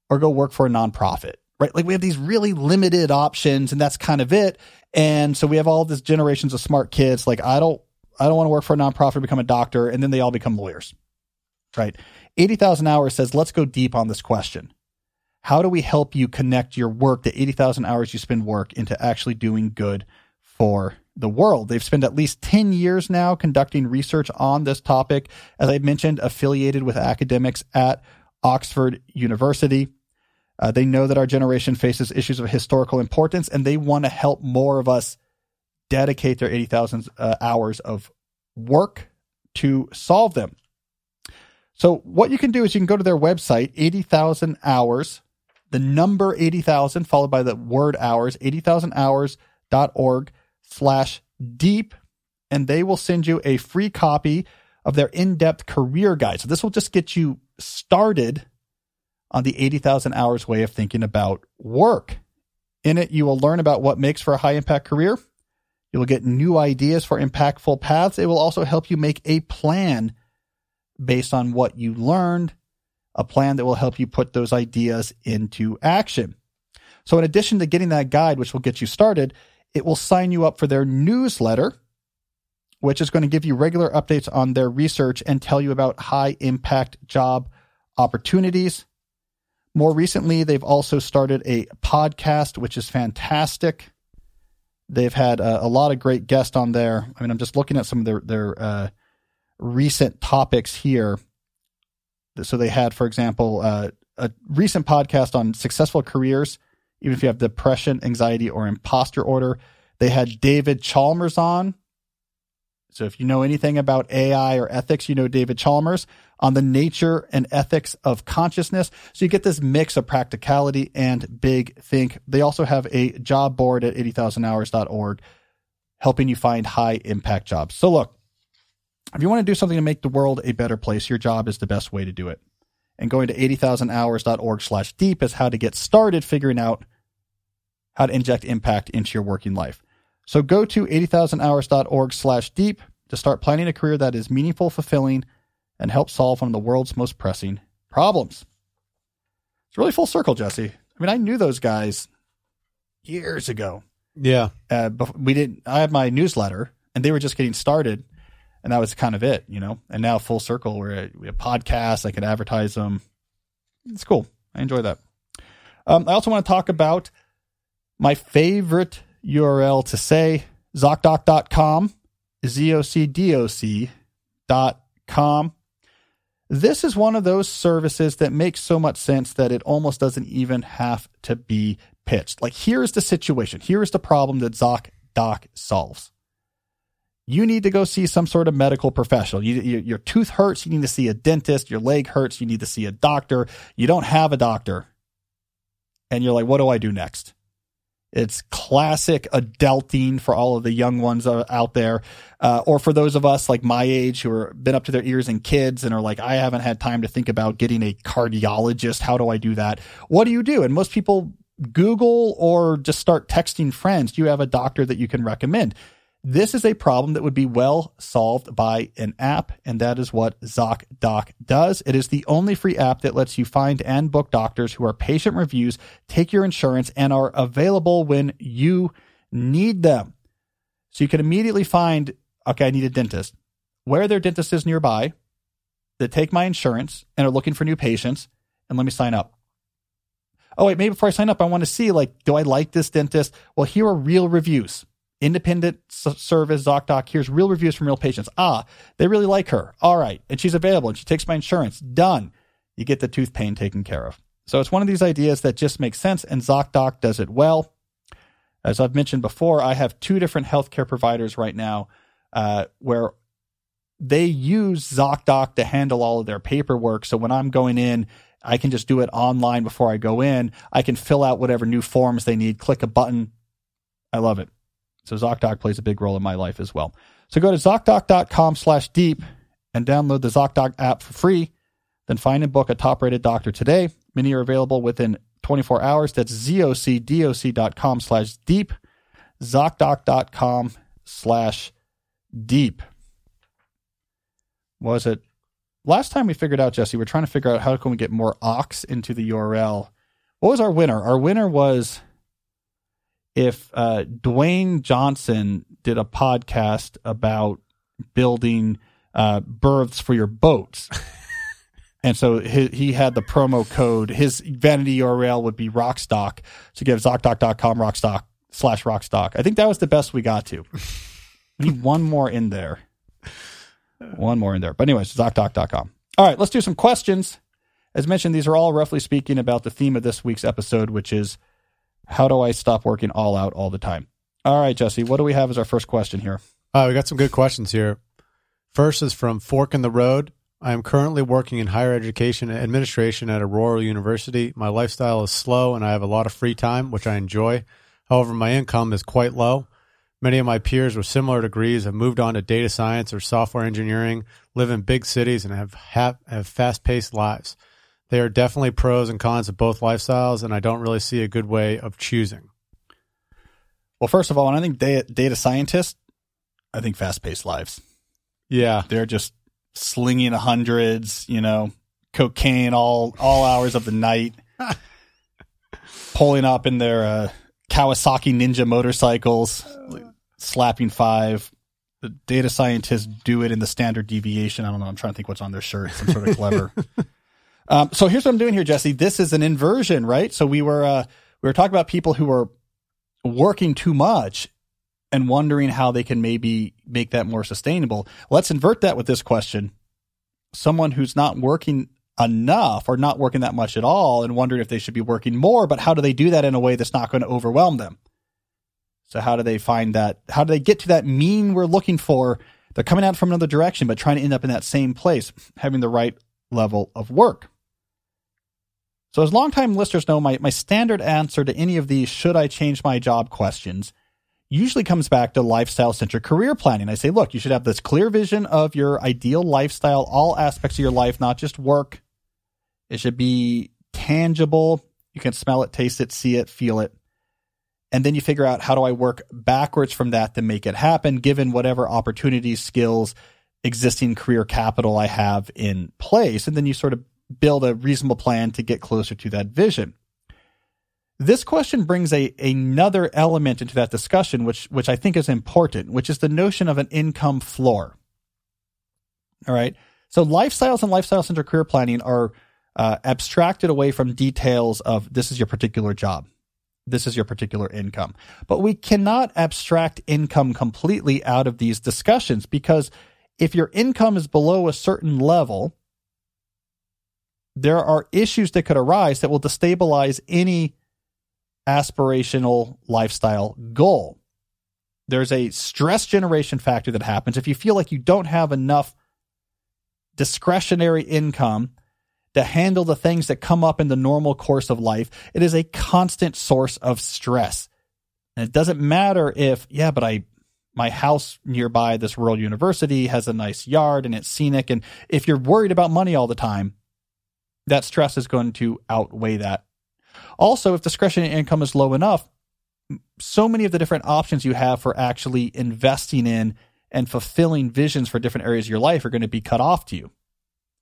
or go work for a nonprofit right? Like we have these really limited options and that's kind of it. And so we have all these generations of smart kids. Like I don't, I don't want to work for a nonprofit become a doctor. And then they all become lawyers, right? 80,000 hours says, let's go deep on this question. How do we help you connect your work, the 80,000 hours you spend work into actually doing good for the world? They've spent at least 10 years now conducting research on this topic. As I mentioned, affiliated with academics at Oxford University. Uh, they know that our generation faces issues of historical importance, and they want to help more of us dedicate their 80,000 uh, hours of work to solve them. So, what you can do is you can go to their website, 80,000 hours, the number 80,000 followed by the word hours, 80,000hours.org slash deep, and they will send you a free copy of their in depth career guide. So, this will just get you started on the 80,000 hours way of thinking about work. In it, you will learn about what makes for a high impact career. You will get new ideas for impactful paths. It will also help you make a plan based on what you learned, a plan that will help you put those ideas into action. So, in addition to getting that guide, which will get you started, it will sign you up for their newsletter, which is going to give you regular updates on their research and tell you about high impact job opportunities. More recently, they've also started a podcast, which is fantastic. They've had a, a lot of great guests on there. I mean, I'm just looking at some of their their uh, recent topics here. So they had, for example, uh, a recent podcast on successful careers, even if you have depression, anxiety, or imposter order. They had David Chalmers on. So if you know anything about AI or ethics, you know David Chalmers on the nature and ethics of consciousness. So you get this mix of practicality and big think. They also have a job board at 80,000hours.org helping you find high impact jobs. So look, if you want to do something to make the world a better place, your job is the best way to do it. And going to 80,000hours.org slash deep is how to get started figuring out how to inject impact into your working life. So go to 80,000hours.org slash deep to start planning a career that is meaningful, fulfilling, and help solve one of the world's most pressing problems. It's really full circle, Jesse. I mean, I knew those guys years ago. Yeah. Uh, we didn't. I had my newsletter, and they were just getting started, and that was kind of it, you know. And now full circle, we're we have podcasts. I could advertise them. It's cool. I enjoy that. Um, I also want to talk about my favorite URL to say: ZocDoc.com, z o c d o c dot com. This is one of those services that makes so much sense that it almost doesn't even have to be pitched. Like, here's the situation. Here's the problem that ZocDoc solves. You need to go see some sort of medical professional. You, you, your tooth hurts. You need to see a dentist. Your leg hurts. You need to see a doctor. You don't have a doctor. And you're like, what do I do next? It's classic adulting for all of the young ones out there, uh, or for those of us like my age who are been up to their ears in kids and are like, I haven't had time to think about getting a cardiologist. How do I do that? What do you do? And most people Google or just start texting friends. Do you have a doctor that you can recommend? This is a problem that would be well solved by an app, and that is what ZocDoc does. It is the only free app that lets you find and book doctors who are patient reviews, take your insurance, and are available when you need them. So you can immediately find, okay, I need a dentist. Where their dentist is nearby, that take my insurance and are looking for new patients, and let me sign up. Oh, wait, maybe before I sign up, I want to see, like, do I like this dentist? Well, here are real reviews independent service ZocDoc. Here's real reviews from real patients. Ah, they really like her. All right. And she's available and she takes my insurance. Done. You get the tooth pain taken care of. So it's one of these ideas that just makes sense and ZocDoc does it well. As I've mentioned before, I have two different healthcare providers right now uh, where they use ZocDoc to handle all of their paperwork. So when I'm going in, I can just do it online before I go in. I can fill out whatever new forms they need, click a button. I love it. So ZocDoc plays a big role in my life as well. So go to ZocDoc.com slash deep and download the ZocDoc app for free. Then find and book a top rated doctor today. Many are available within 24 hours. That's zocdoc.com slash deep. ZocDoc.com slash deep. Was it last time we figured out, Jesse? We're trying to figure out how can we get more ox into the URL. What was our winner? Our winner was if uh, Dwayne Johnson did a podcast about building uh, berths for your boats. and so he, he, had the promo code. His vanity URL would be Rockstock. So give ZocDoc.com Rockstock slash Rockstock. I think that was the best we got to. We need one more in there. One more in there. But anyways, ZocDoc.com. All right, let's do some questions. As mentioned, these are all roughly speaking about the theme of this week's episode, which is – how do I stop working all out all the time? All right, Jesse, what do we have as our first question here? Uh, we got some good questions here. First is from Fork in the Road. I am currently working in higher education administration at a rural university. My lifestyle is slow and I have a lot of free time, which I enjoy. However, my income is quite low. Many of my peers with similar degrees have moved on to data science or software engineering, live in big cities, and have, have, have fast paced lives. There are definitely pros and cons of both lifestyles, and I don't really see a good way of choosing. Well, first of all, and I think data, data scientists, I think fast paced lives. Yeah. They're just slinging hundreds, you know, cocaine all, all hours of the night, pulling up in their uh, Kawasaki Ninja motorcycles, slapping five. The data scientists do it in the standard deviation. I don't know. I'm trying to think what's on their shirt. Some sort of clever. Um, so here's what I'm doing here, Jesse. This is an inversion, right? So we were uh, we were talking about people who are working too much and wondering how they can maybe make that more sustainable. Let's invert that with this question. Someone who's not working enough or not working that much at all and wondering if they should be working more. But how do they do that in a way that's not going to overwhelm them? So how do they find that? How do they get to that mean we're looking for? They're coming out from another direction, but trying to end up in that same place, having the right level of work. So as longtime listeners know, my, my standard answer to any of these should I change my job questions usually comes back to lifestyle centric career planning. I say, look, you should have this clear vision of your ideal lifestyle, all aspects of your life, not just work. It should be tangible. You can smell it, taste it, see it, feel it. And then you figure out how do I work backwards from that to make it happen, given whatever opportunities, skills, existing career capital I have in place. And then you sort of build a reasonable plan to get closer to that vision. This question brings a another element into that discussion, which which I think is important, which is the notion of an income floor. All right. So lifestyles and lifestyle centered career planning are uh, abstracted away from details of this is your particular job this is your particular income. But we cannot abstract income completely out of these discussions because if your income is below a certain level, there are issues that could arise that will destabilize any aspirational lifestyle goal. There's a stress generation factor that happens if you feel like you don't have enough discretionary income to handle the things that come up in the normal course of life. It is a constant source of stress. And it doesn't matter if, yeah, but I, my house nearby this rural university has a nice yard and it's scenic. And if you're worried about money all the time, that stress is going to outweigh that. Also, if discretionary income is low enough, so many of the different options you have for actually investing in and fulfilling visions for different areas of your life are going to be cut off to you.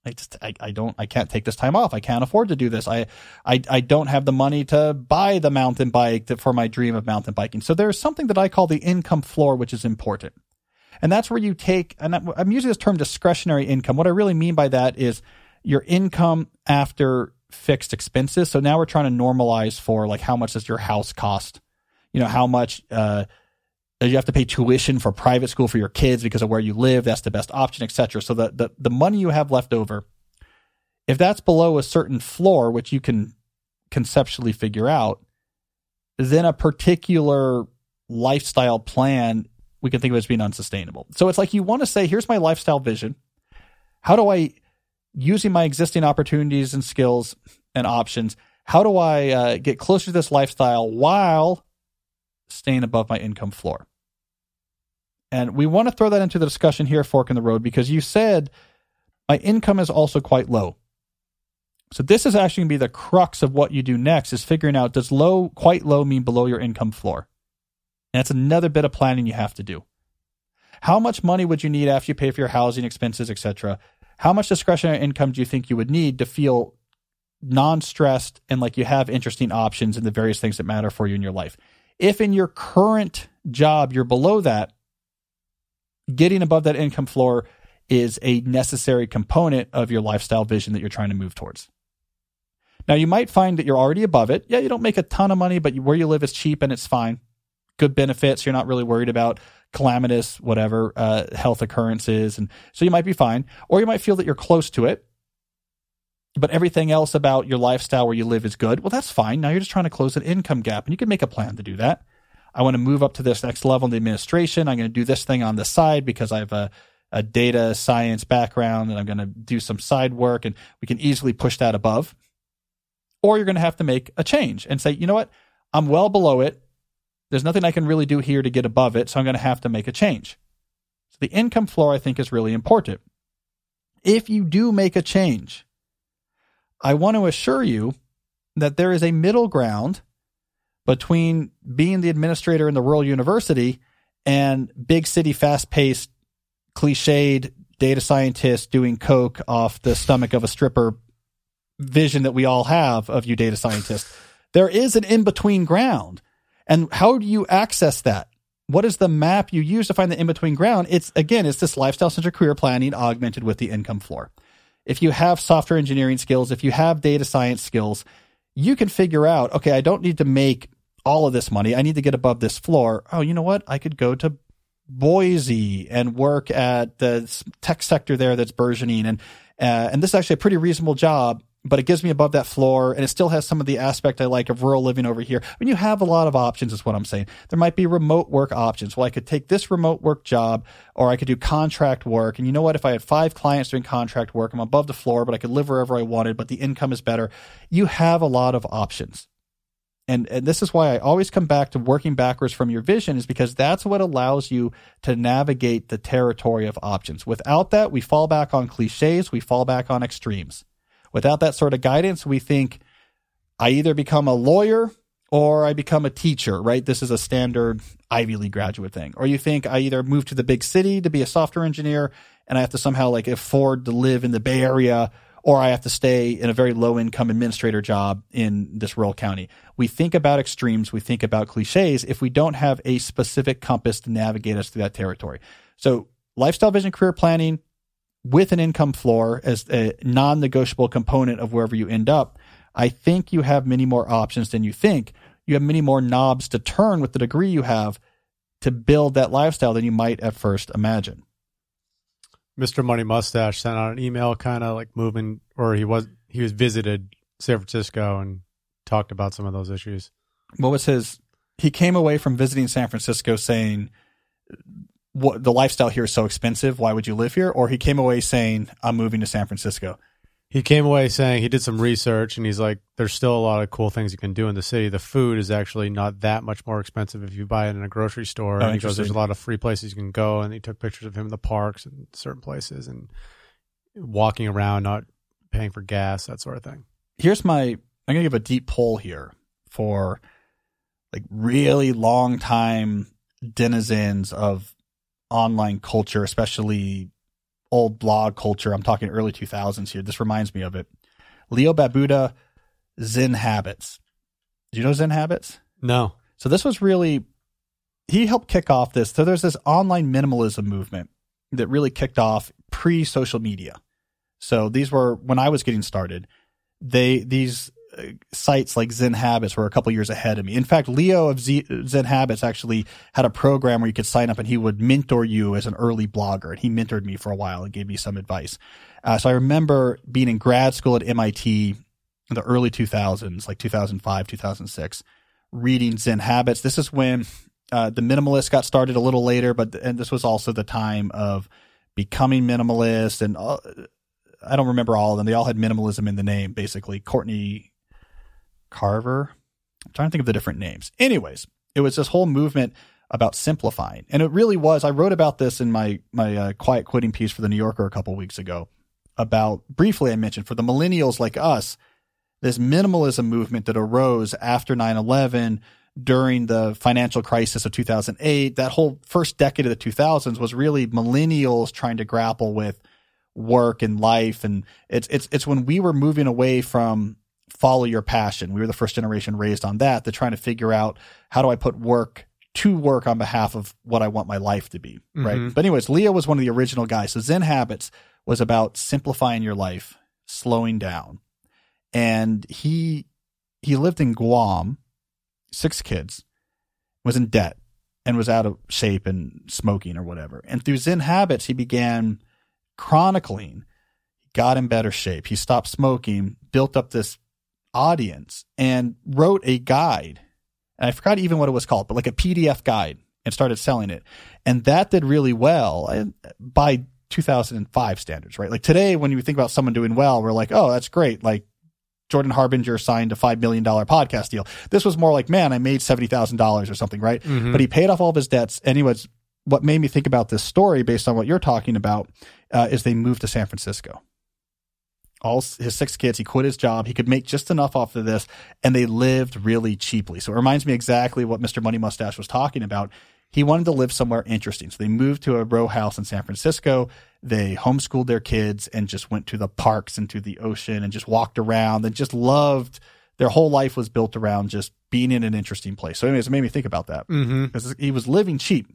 I just I, I don't I can't take this time off. I can't afford to do this. I I I don't have the money to buy the mountain bike to, for my dream of mountain biking. So there's something that I call the income floor, which is important. And that's where you take and I'm using this term discretionary income. What I really mean by that is your income after fixed expenses. So now we're trying to normalize for like how much does your house cost? You know, how much uh you have to pay tuition for private school for your kids because of where you live. That's the best option, etc. So the, the the money you have left over, if that's below a certain floor, which you can conceptually figure out, then a particular lifestyle plan we can think of as being unsustainable. So it's like you want to say, here's my lifestyle vision. How do I, using my existing opportunities and skills and options, how do I uh, get closer to this lifestyle while staying above my income floor? And we want to throw that into the discussion here, Fork in the Road, because you said my income is also quite low. So this is actually going to be the crux of what you do next is figuring out does low, quite low mean below your income floor? And that's another bit of planning you have to do. How much money would you need after you pay for your housing expenses, etc.? How much discretionary income do you think you would need to feel non-stressed and like you have interesting options in the various things that matter for you in your life? If in your current job you're below that, getting above that income floor is a necessary component of your lifestyle vision that you're trying to move towards. Now, you might find that you're already above it. Yeah, you don't make a ton of money, but where you live is cheap and it's fine. Good benefits. You're not really worried about calamitous, whatever, uh, health occurrences. And so you might be fine. Or you might feel that you're close to it, but everything else about your lifestyle where you live is good. Well, that's fine. Now you're just trying to close an income gap and you can make a plan to do that. I want to move up to this next level in the administration. I'm going to do this thing on the side because I have a, a data science background and I'm going to do some side work and we can easily push that above. Or you're going to have to make a change and say, you know what? I'm well below it. There's nothing I can really do here to get above it. So I'm going to have to make a change. So the income floor, I think, is really important. If you do make a change, I want to assure you that there is a middle ground between being the administrator in the rural university and big city, fast paced, cliched data scientist doing coke off the stomach of a stripper vision that we all have of you data scientists. There is an in between ground. And how do you access that? What is the map you use to find the in between ground? It's again, it's this lifestyle centered career planning augmented with the income floor. If you have software engineering skills, if you have data science skills, you can figure out, okay, I don't need to make all of this money. I need to get above this floor. Oh, you know what? I could go to Boise and work at the tech sector there that's burgeoning and Uh, and this is actually a pretty reasonable job, but it gives me above that floor and it still has some of the aspect I like of rural living over here. I mean, you have a lot of options is what I'm saying. There might be remote work options. Well, I could take this remote work job or I could do contract work. And you know what? If I had five clients doing contract work, I'm above the floor, but I could live wherever I wanted, but the income is better. You have a lot of options. And, and this is why I always come back to working backwards from your vision is because that's what allows you to navigate the territory of options. Without that, we fall back on cliches, we fall back on extremes. Without that sort of guidance, we think I either become a lawyer or I become a teacher, right? This is a standard Ivy League graduate thing. Or you think I either move to the big city to be a software engineer and I have to somehow like afford to live in the Bay Area or I have to stay in a very low income administrator job in this rural county. We think about extremes, we think about cliches if we don't have a specific compass to navigate us through that territory. So, lifestyle vision career planning with an income floor as a non negotiable component of wherever you end up, I think you have many more options than you think. You have many more knobs to turn with the degree you have to build that lifestyle than you might at first imagine. Mr. Money Mustache sent out an email, kind of like moving, or he was he was visited San Francisco and talked about some of those issues. What was his? He came away from visiting San Francisco saying, "What the lifestyle here is so expensive. Why would you live here?" Or he came away saying, "I'm moving to San Francisco." He came away saying he did some research and he's like, "There's still a lot of cool things you can do in the city. The food is actually not that much more expensive if you buy it in a grocery store." Oh, and he goes, "There's a lot of free places you can go." And he took pictures of him in the parks and certain places and walking around, not paying for gas, that sort of thing. here's my I'm gonna give a deep poll here for like really long time denizens of online culture, especially old blog culture. I'm talking early 2000s here. This reminds me of it. Leo Babauta, Zen Habits. Do you know Zen Habits? No, So this was really he helped kick off this. So there's this online minimalism movement that really kicked off pre social media. So these were when I was getting started. They these sites like Zen Habits were a couple years ahead of me. In fact, Leo of Z, Zen Habits actually had a program where you could sign up and he would mentor you as an early blogger. And he mentored me for a while and gave me some advice. Uh, so I remember being in grad school at MIT in the early 2000s, like 2005, 2006 reading Zen Habits. This is when uh, the minimalist got started a little later, but and this was also the time of becoming minimalist. And uh, I don't remember all of them. They all had minimalism in the name, basically. Courtney Carver. I'm trying to think of the different names. Anyways, it was this whole movement about simplifying, and it really was. I wrote about this in my my uh, quiet quitting piece for the New Yorker a couple weeks ago. About briefly, I mentioned for the millennials like us, this minimalism movement that arose after 9-11 during the financial crisis of 2008 that whole first decade of the 2000s was really millennials trying to grapple with work and life and it's it's it's when we were moving away from follow your passion we were the first generation raised on that to trying to figure out how do i put work to work on behalf of what i want my life to be right Mhm. but anyways leo was one of the original guys so zen habits was about simplifying your life slowing down and he he lived in Guam, six kids, was in debt, and was out of shape and smoking or whatever. And through Zen habits, he began chronicling. He got in better shape. He stopped smoking, built up this audience, and wrote a guide. And I forgot even what it was called, but like a PDF guide, and started selling it. And that did really well and by 2005 standards, right? Like today, when you think about someone doing well, we're like, oh, that's great. Like Jordan Harbinger signed a $5 million podcast deal. This was more like, man, I made $70,000 or something, right? Mhm. But he paid off all of his debts. And he was, what made me think about this story based on what you're talking about uh, is they moved to San Francisco. All his six kids, he quit his job. He could make just enough off of this, and they lived really cheaply. So it reminds me exactly what Mr. Money Mustache was talking about. He wanted to live somewhere interesting. So they moved to a row house in San Francisco. They homeschooled their kids and just went to the parks and to the ocean and just walked around and just loved their whole life was built around just being in an interesting place. So, anyways, it made me think about that mm-hmm. because he was living cheap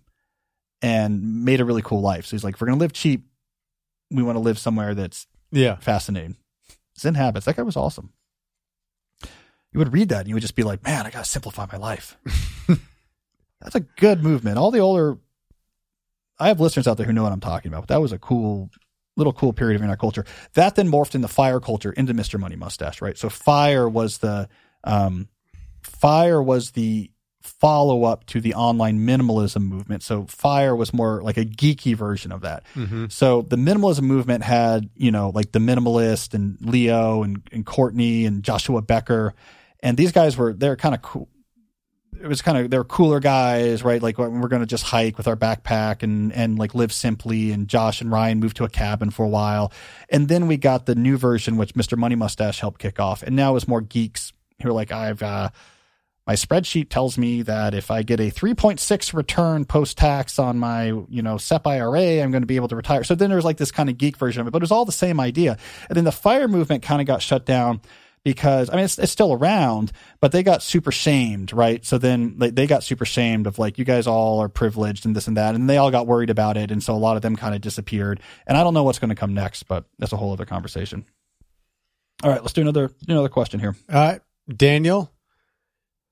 and made a really cool life. So he's like, if we're going to live cheap, we want to live somewhere that's yeah. fascinating. Zen habits. That guy was awesome. You would read that and you would just be like, man, I got to simplify my life. That's a good movement. All the older, I have listeners out there who know what I'm talking about, but that was a cool little cool period of internet culture. That then morphed into fire culture into Mr. Money Mustache, right? So fire was the um, fire was the follow up to the online minimalism movement. So fire was more like a geeky version of that. Mm-hmm. So the minimalism movement had, you know, like the minimalist and Leo and, and Courtney and Joshua Becker. And these guys were, they're kind of cool. It was kind of, they're cooler guys, right? Like we're going to just hike with our backpack and, and like live simply. And Josh and Ryan moved to a cabin for a while. And then we got the new version, which Mr. Money Mustache helped kick off. And now it's more geeks who are like, I've, uh, my spreadsheet tells me that if I get a 3.6 return post tax on my, you know, SEP IRA, I'm going to be able to retire. So then there's like this kind of geek version of it, but it was all the same idea. And then the fire movement kind of got shut down because I mean it's, it's still around, but they got super shamed, right? So then they, they got super shamed of like you guys all are privileged and this and that, and they all got worried about it, and so a lot of them kind of disappeared. And I don't know what's going to come next, but that's a whole other conversation. All right, let's do another do another question here. Uh, Daniel,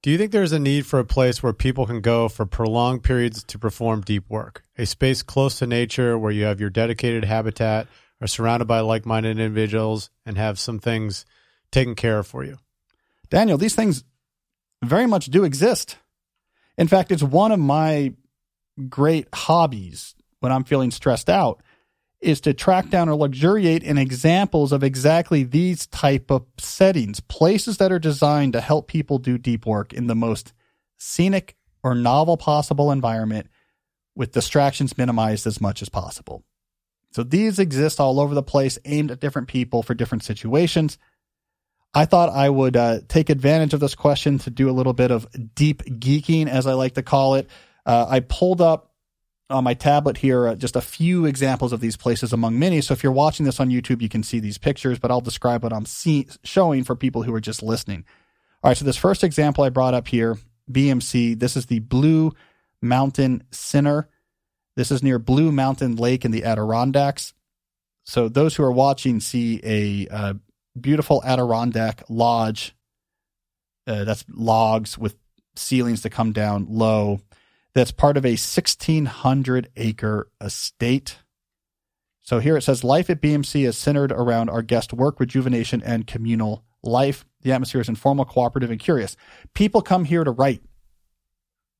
do you think there's a need for a place where people can go for prolonged periods to perform deep work? A space close to nature where you have your dedicated habitat, are surrounded by like minded individuals, and have some things taken care of for you? Daniel, these things very much do exist. In fact, it's one of my great hobbies when I'm feeling stressed out is to track down or luxuriate in examples of exactly these type of settings, places that are designed to help people do deep work in the most scenic or novel possible environment with distractions minimized as much as possible. So these exist all over the place, aimed at different people for different situations. I thought I would uh, take advantage of this question to do a little bit of deep geeking, as I like to call it. Uh, I pulled up on my tablet here uh, just a few examples of these places among many. So if you're watching this on YouTube, you can see these pictures, but I'll describe what I'm see- showing for people who are just listening. All right, so this first example I brought up here, BMC, this is the Blue Mountain Center. This is near Blue Mountain Lake in the Adirondacks. So those who are watching see a uh, beautiful Adirondack lodge. Uh, that's logs with ceilings that come down low that's part of a 1,600 acre estate. So here it says life at BMC is centered around our guest work, rejuvenation, and communal life. The atmosphere is informal, cooperative, and curious. People come here to write,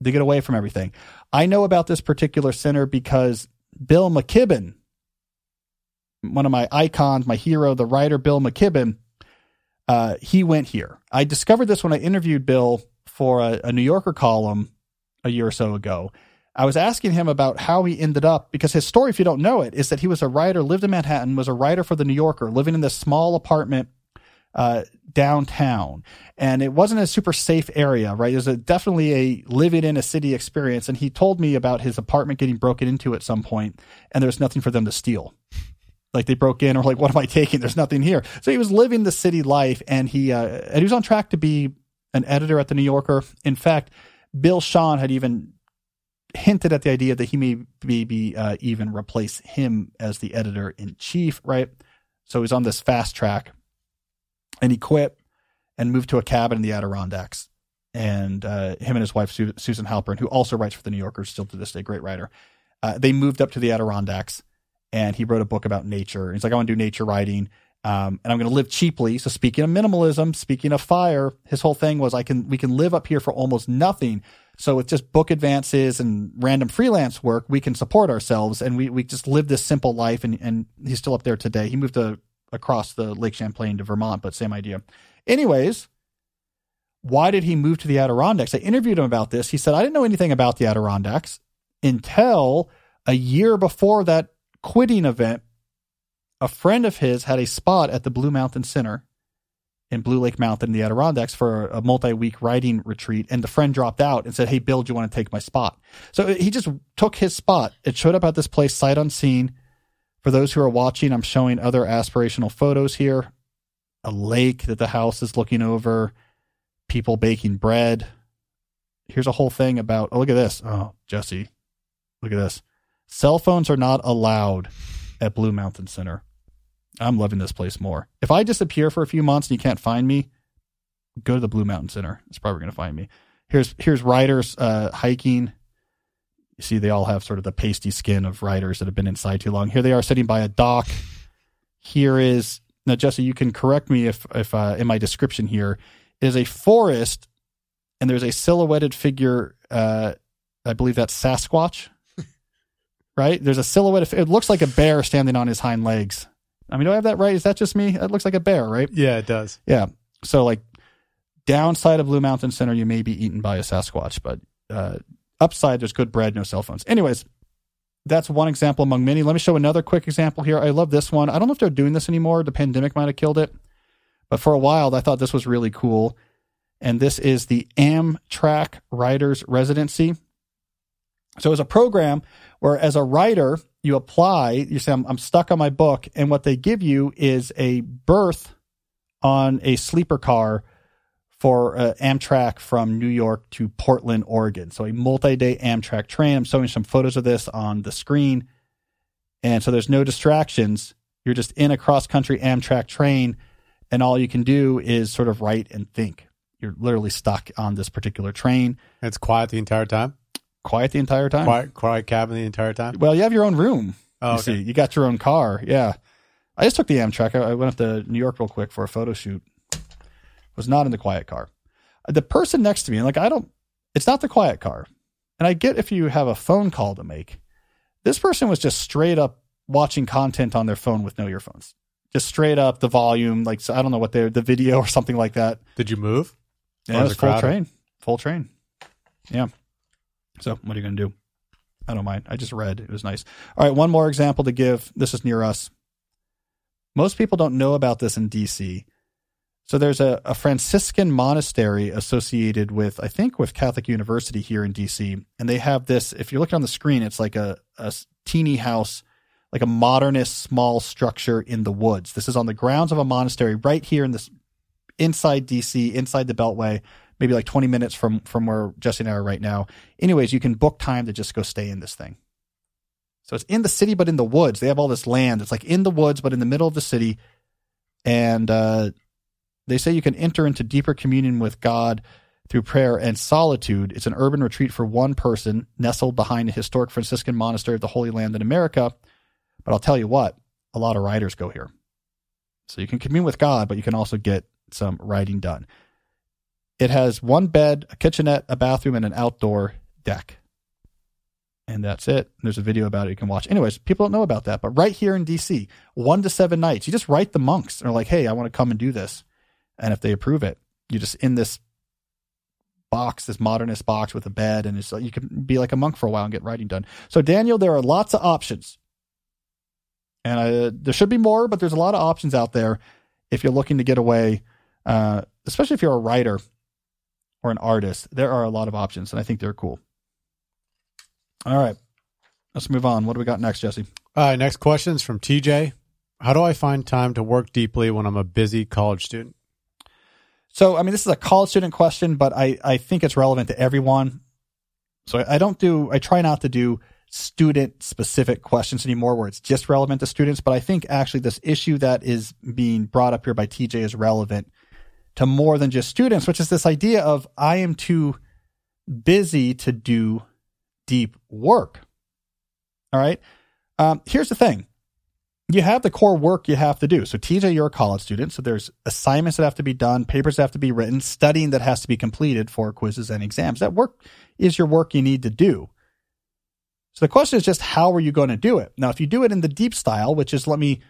to get away from everything. I know about this particular center because Bill McKibben, one of my icons, my hero, the writer Bill McKibben, uh, he went here. I discovered this when I interviewed Bill for a, a New Yorker column a year or so ago. I was asking him about how he ended up because his story, if you don't know it, is that he was a writer, lived in Manhattan, was a writer for the New Yorker, living in this small apartment uh, downtown, and it wasn't a super safe area, right? It was a, definitely a living in a city experience. And he told me about his apartment getting broken into at some point, and there was nothing for them to steal. Like they broke in, or like, what am I taking? There's nothing here. So he was living the city life, and he uh, and he was on track to be an editor at the New Yorker. In fact, Bill Shawn had even hinted at the idea that he may maybe uh, even replace him as the editor in chief, right? So he's on this fast track, and he quit and moved to a cabin in the Adirondacks. And uh, him and his wife Su- Susan Halpern, who also writes for the New Yorker, still to this day, great writer. Uh, they moved up to the Adirondacks, and he wrote a book about nature. He's like, I want to do nature writing. Um, and I'm going to live cheaply. So speaking of minimalism, speaking of fire, his whole thing was I can we can live up here for almost nothing. So with just book advances and random freelance work, we can support ourselves and we, we just live this simple life. And, and he's still up there today. He moved to, across the Lake Champlain to Vermont, but same idea. Anyways, why did he move to the Adirondacks? I interviewed him about this. He said, I didn't know anything about the Adirondacks until a year before that quitting event a friend of his had a spot at the Blue Mountain Center in Blue Lake Mountain in the Adirondacks for a multi week writing retreat. And the friend dropped out and said, Hey, Bill, do you want to take my spot? So he just took his spot. It showed up at this place, sight unseen. For those who are watching, I'm showing other aspirational photos here a lake that the house is looking over, people baking bread. Here's a whole thing about, oh, look at this. Oh, Jesse, look at this. Cell phones are not allowed at Blue Mountain Center. I'm loving this place more. If I disappear for a few months and you can't find me, go to the Blue Mountain Center. It's probably going to find me. Here's here's writers uh, hiking. You see, they all have sort of the pasty skin of writers that have been inside too long. Here they are sitting by a dock. here is now, Jesse. You can correct me if if uh, in my description here is a forest, and there's a silhouetted figure. Uh, I believe that's Sasquatch. right? There's a silhouette. Of, it looks like a bear standing on his hind legs. I mean, do I have that right? Is that just me? It looks like a bear, right? Yeah, it does. Yeah. So like downside of Blue Mountain Center, you may be eaten by a Sasquatch, but uh, upside, there's good bread, no cell phones. Anyways, that's one example among many. Let me show another quick example here. I love this one. I don't know if they're doing this anymore. The pandemic might have killed it, but for a while, I thought this was really cool. And this is the Amtrak Writers Residency. So it's a program where, as a writer, you apply. You say, I'm, I'm stuck on my book," and what they give you is a berth on a sleeper car for uh, Amtrak from New York to Portland, Oregon. So a multi-day Amtrak train. I'm showing some photos of this on the screen, and so there's no distractions. You're just in a cross-country Amtrak train, and all you can do is sort of write and think. You're literally stuck on this particular train. It's quiet the entire time. Quiet the entire time. Quiet, quiet cabin the entire time. Well, you have your own room. Oh, you okay. see, you got your own car. Yeah. I just took the Amtrak. I I went up to New York real quick for a photo shoot. Was not in the quiet car. Uh, the person next to me, and like I don't, it's not the quiet car. And I get if you have a phone call to make. This person was just straight up watching content on their phone with no earphones. Just straight up the volume, like so I don't know what they the video or something like that. Did you move? Yeah, it was was full crowded? train. Full train. Yeah. So what are you going to do? I don't mind. I just read. It was nice. All right, one more example to give. This is near us. Most people don't know about this in DC. So there's a, a Franciscan monastery associated with, I think, with Catholic University here in DC. And they have this, if you're looking on the screen, it's like a teeny house, like a modernist small structure in the woods. This is on the grounds of a monastery right here in this inside DC, inside the Beltway, maybe like 20 minutes from from where Jesse and I are right now. Anyways, you can book time to just go stay in this thing. So it's in the city, but in the woods. They have all this land. It's like in the woods, but in the middle of the city. And uh, they say you can enter into deeper communion with God through prayer and solitude. It's an urban retreat for one person nestled behind a historic Franciscan monastery of the Holy Land in America. But I'll tell you what, a lot of writers go here. So you can commune with God, but you can also get some writing done. It has one bed, a kitchenette, a bathroom, and an outdoor deck. And that's it. There's a video about it you can watch. Anyways, people don't know about that. But right here in DC, one to seven nights, you just write the monks and are like, hey, I want to come and do this. And if they approve it, you just in this box, this modernist box with a bed, and it's like you can be like a monk for a while and get writing done. So, Daniel, there are lots of options. And uh, there should be more, but there's a lot of options out there if you're looking to get away, uh, especially if you're a writer or an artist. There are a lot of options, and I think they're cool. All right, let's move on. What do we got next, Jesse? All right, next question is from TJ. How do I find time to work deeply when I'm a busy college student? So, I mean, this is a college student question, but I, I think it's relevant to everyone. So I, I don't do, I try not to do student specific questions anymore where it's just relevant to students. But I think actually this issue that is being brought up here by TJ is relevant to more than just students, which is this idea of I am too busy to do deep work. All right. Um, here's the thing you have the core work you have to do. So, TJ, you're a college student. So, there's assignments that have to be done, papers that have to be written, studying that has to be completed for quizzes and exams. That work is your work you need to do. So, the question is just how are you going to do it? Now, if you do it in the deep style, which is let me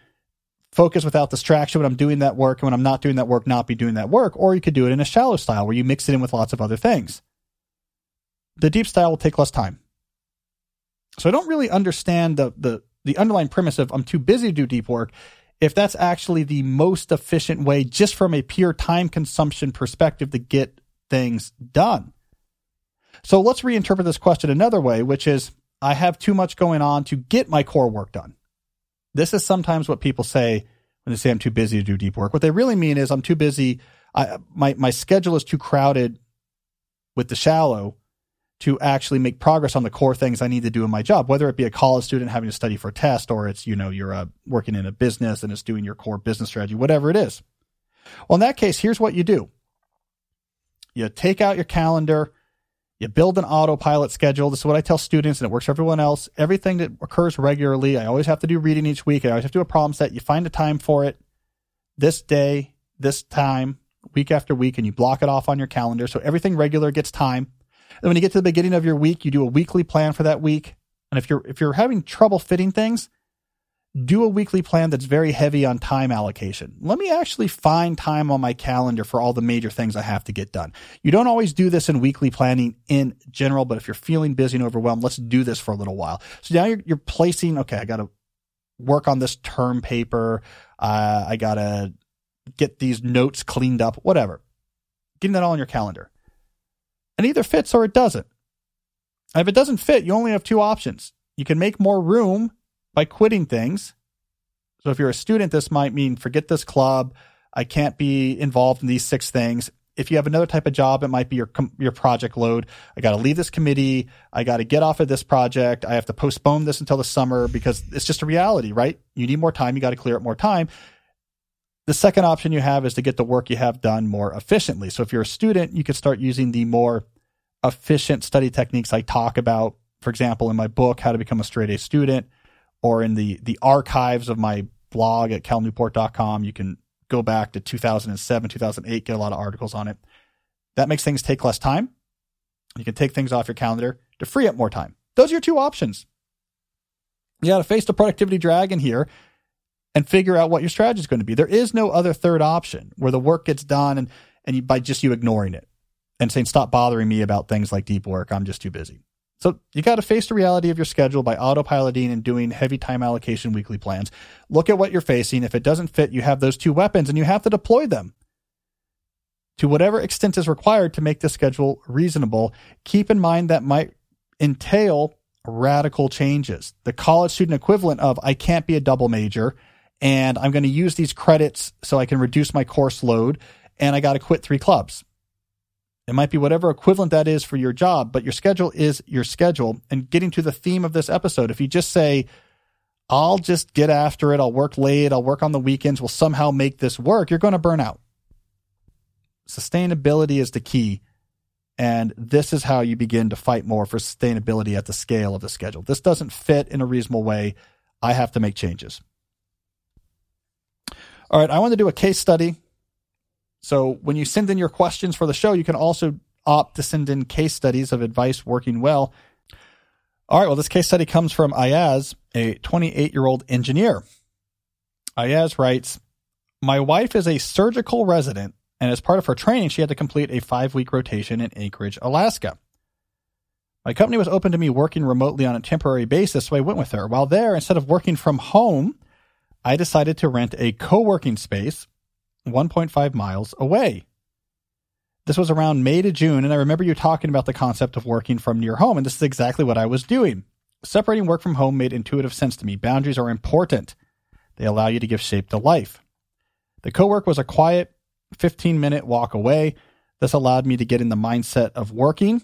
focus without distraction when I'm doing that work, and when I'm not doing that work, not be doing that work, or you could do it in a shallow style where you mix it in with lots of other things. The deep style will take less time. So, I don't really understand the, the, the underlying premise of I'm too busy to do deep work, if that's actually the most efficient way, just from a pure time consumption perspective, to get things done. So let's reinterpret this question another way, which is I have too much going on to get my core work done. This is sometimes what people say when they say I'm too busy to do deep work. What they really mean is I'm too busy. I, my, my schedule is too crowded with the shallow to actually make progress on the core things I need to do in my job, whether it be a college student having to study for a test or it's, you know, you're uh, working in a business and it's doing your core business strategy, whatever it is. Well, in that case, here's what you do. You take out your calendar, You build an autopilot schedule. This is what I tell students, and it works for everyone else. Everything that occurs regularly, I always have to do reading each week. I always have to do a problem set. You find a time for it this day, this time, week after week, and you block it off on your calendar. So everything regular gets time. And when you get to the beginning of your week, you do a weekly plan for that week. And if you're if you're having trouble fitting things, do a weekly plan that's very heavy on time allocation. Let me actually find time on my calendar for all the major things I have to get done. You don't always do this in weekly planning in general, but if you're feeling busy and overwhelmed, let's do this for a little while. So now you're, you're placing, okay, I got to work on this term paper. Uh, I got to get these notes cleaned up, whatever. Getting that all on your calendar. And either fits or it doesn't. And if it doesn't fit, you only have two options. You can make more room by quitting things. So if you're a student, this might mean forget this club. I can't be involved in these six things. If you have another type of job, it might be your your project load. I got to leave this committee. I got to get off of this project. I have to postpone this until the summer because it's just a reality, right? You need more time. You got to clear up more time. The second option you have is to get the work you have done more efficiently. So if you're a student, you could start using the more efficient study techniques I talk about. For example, in my book, How to Become a Straight A Student, or in the the archives of my blog at calnewport.com. You can go back to 2007, 2008, get a lot of articles on it. That makes things take less time. You can take things off your calendar to free up more time. Those are your two options. You got to face the productivity drag in here and figure out what your strategy is going to be. There is no other third option where the work gets done and, and you, by just you ignoring it and saying, stop bothering me about things like deep work. I'm just too busy. So you got to face the reality of your schedule by autopiloting and doing heavy time allocation weekly plans. Look at what you're facing. If it doesn't fit, you have those two weapons and you have to deploy them to whatever extent is required to make the schedule reasonable. Keep in mind that might entail radical changes. The college student equivalent of I can't be a double major and I'm going to use these credits so I can reduce my course load and I got to quit three clubs. It might be whatever equivalent that is for your job, but your schedule is your schedule. And getting to the theme of this episode, if you just say, I'll just get after it, I'll work late, I'll work on the weekends, we'll somehow make this work, you're going to burn out. Sustainability is the key. And this is how you begin to fight more for sustainability at the scale of the schedule. This doesn't fit in a reasonable way. I have to make changes. All right, I want to do a case study so when you send in your questions for the show, you can also opt to send in case studies of advice working well. All right, well, this case study comes from Ayaz, a 28 year old engineer. Ayaz writes My wife is a surgical resident, and as part of her training, she had to complete a five week rotation in Anchorage, Alaska. My company was open to me working remotely on a temporary basis, so I went with her. While there, instead of working from home, I decided to rent a co working space 1.5 miles away. This was around May to June, and I remember you talking about the concept of working from near home, and this is exactly what I was doing. Separating work from home made intuitive sense to me. Boundaries are important, they allow you to give shape to life. The co work was a quiet 15 minute walk away. This allowed me to get in the mindset of working.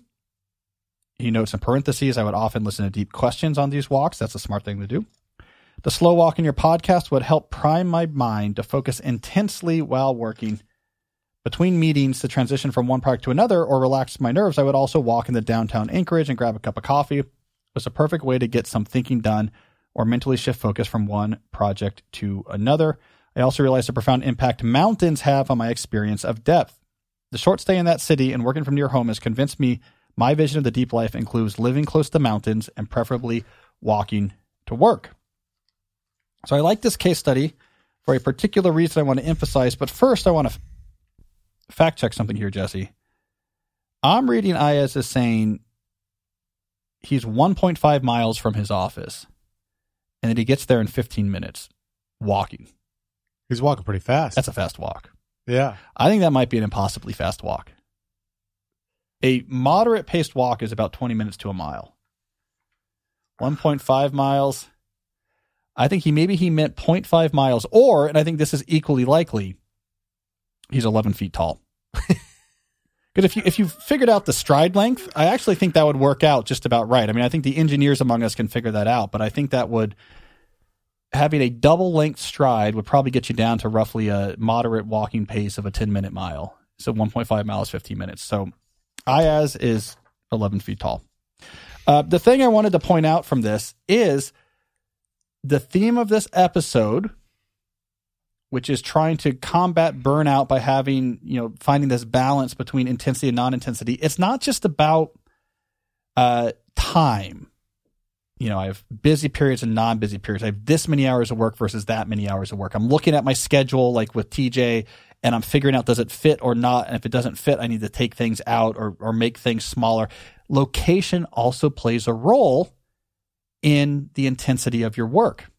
He notes in parentheses, I would often listen to deep questions on these walks. That's a smart thing to do. The slow walk in your podcast would help prime my mind to focus intensely while working. Between meetings to transition from one project to another or relax my nerves, I would also walk in the downtown Anchorage and grab a cup of coffee. It was a perfect way to get some thinking done or mentally shift focus from one project to another. I also realized the profound impact mountains have on my experience of depth. The short stay in that city and working from near home has convinced me my vision of the deep life includes living close to mountains and preferably walking to work. So I like this case study for a particular reason I want to emphasize. But first, I want to fact check something here, Jesse. I'm reading Ayaz as saying he's 1.5 miles from his office and that he gets there in 15 minutes walking. He's walking pretty fast. That's a fast walk. yeah. I think that might be an impossibly fast walk. A moderate paced walk is about 20 minutes to a mile. 1.5 miles, I think he maybe he meant 0.5 miles, or, and I think this is equally likely, he's 11 feet tall. Because if you if you figured out the stride length, I actually think that would work out just about right. I mean, I think the engineers among us can figure that out, but I think that would having a double length stride would probably get you down to roughly a moderate walking pace of a 10 minute mile. So 1.5 miles, 15 minutes. So Ayaz is 11 feet tall. Uh, the thing I wanted to point out from this is the theme of this episode, which is trying to combat burnout by having, you know, finding this balance between intensity and non intensity. It's not just about uh, time. You know, I have busy periods and non busy periods. I have this many hours of work versus that many hours of work. I'm looking at my schedule, like with TJ, and I'm figuring out does it fit or not. And if it doesn't fit, I need to take things out or, or make things smaller. Location also plays a role in the intensity of your work.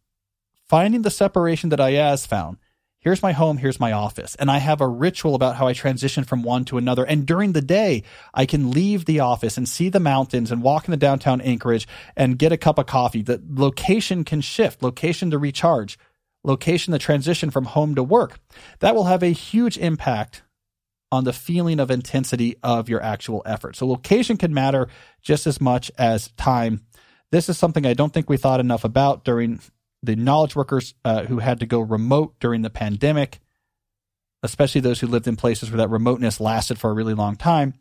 Finding the separation that Ayaz found. Here's my home, here's my office. And I have a ritual about how I transition from one to another. And during the day, I can leave the office and see the mountains and walk in the downtown Anchorage and get a cup of coffee. The location can shift, location to recharge, location to transition from home to work. That will have a huge impact on the feeling of intensity of your actual effort. So location can matter just as much as time this is something I don't think we thought enough about during the knowledge workers uh, who had to go remote during the pandemic, especially those who lived in places where that remoteness lasted for a really long time.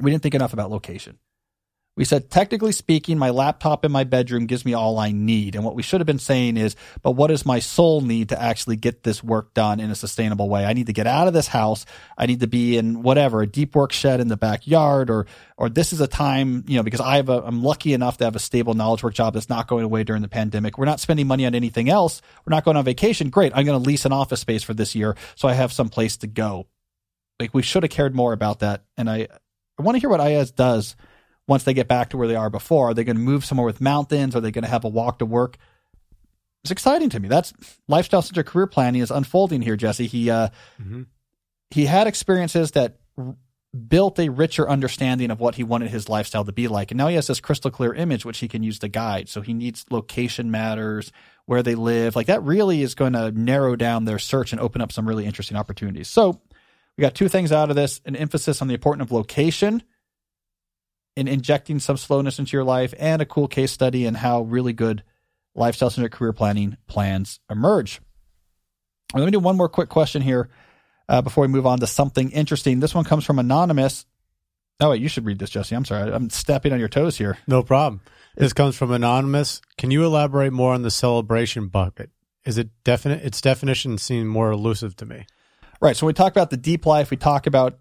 We didn't think enough about location. We said, technically speaking, my laptop in my bedroom gives me all I need. And what we should have been saying is, but what does my soul need to actually get this work done in a sustainable way? I need to get out of this house. I need to be in whatever, a deep work shed in the backyard or, or this is a time, you know, because I have a, I'm lucky enough to have a stable knowledge work job that's not going away during the pandemic. We're not spending money on anything else. We're not going on vacation. Great. I'm going to lease an office space for this year. So I have some place to go. Like we should have cared more about that. And I, I want to hear what Ayaz does once they get back to where they are before. Are they going to move somewhere with mountains? Are they going to have a walk to work? It's exciting to me. That's lifestyle centered career planning is unfolding here, Jesse. He uh, mm-hmm. he had experiences that r- built a richer understanding of what he wanted his lifestyle to be like, and now he has this crystal clear image which he can use to guide. So he needs location matters, where they live, like that. Really is going to narrow down their search and open up some really interesting opportunities. So we got two things out of this: an emphasis on the importance of location in injecting some slowness into your life and a cool case study and how really good lifestyle centered career planning plans emerge. Let me do one more quick question here uh, before we move on to something interesting. This one comes from Anonymous. Oh, wait, you should read this, Jesse. I'm sorry. I'm stepping on your toes here. No problem. This comes from Anonymous. Can you elaborate more on the celebration bucket? Is it definite? Its definition seemed more elusive to me. Right. So when we talk about the deep life. We talk about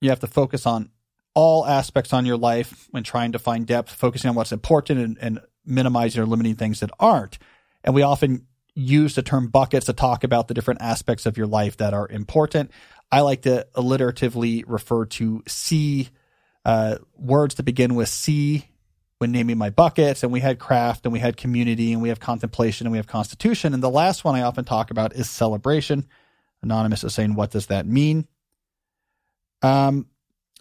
you have to focus on all aspects on your life when trying to find depth, focusing on what's important and, and minimizing or limiting things that aren't. And we often use the term buckets to talk about the different aspects of your life that are important. I like to alliteratively refer to C uh, words to begin with C when naming my buckets. And we had craft and we had community and we have contemplation and we have constitution. And the last one I often talk about is celebration. Anonymous is saying, what does that mean? Um,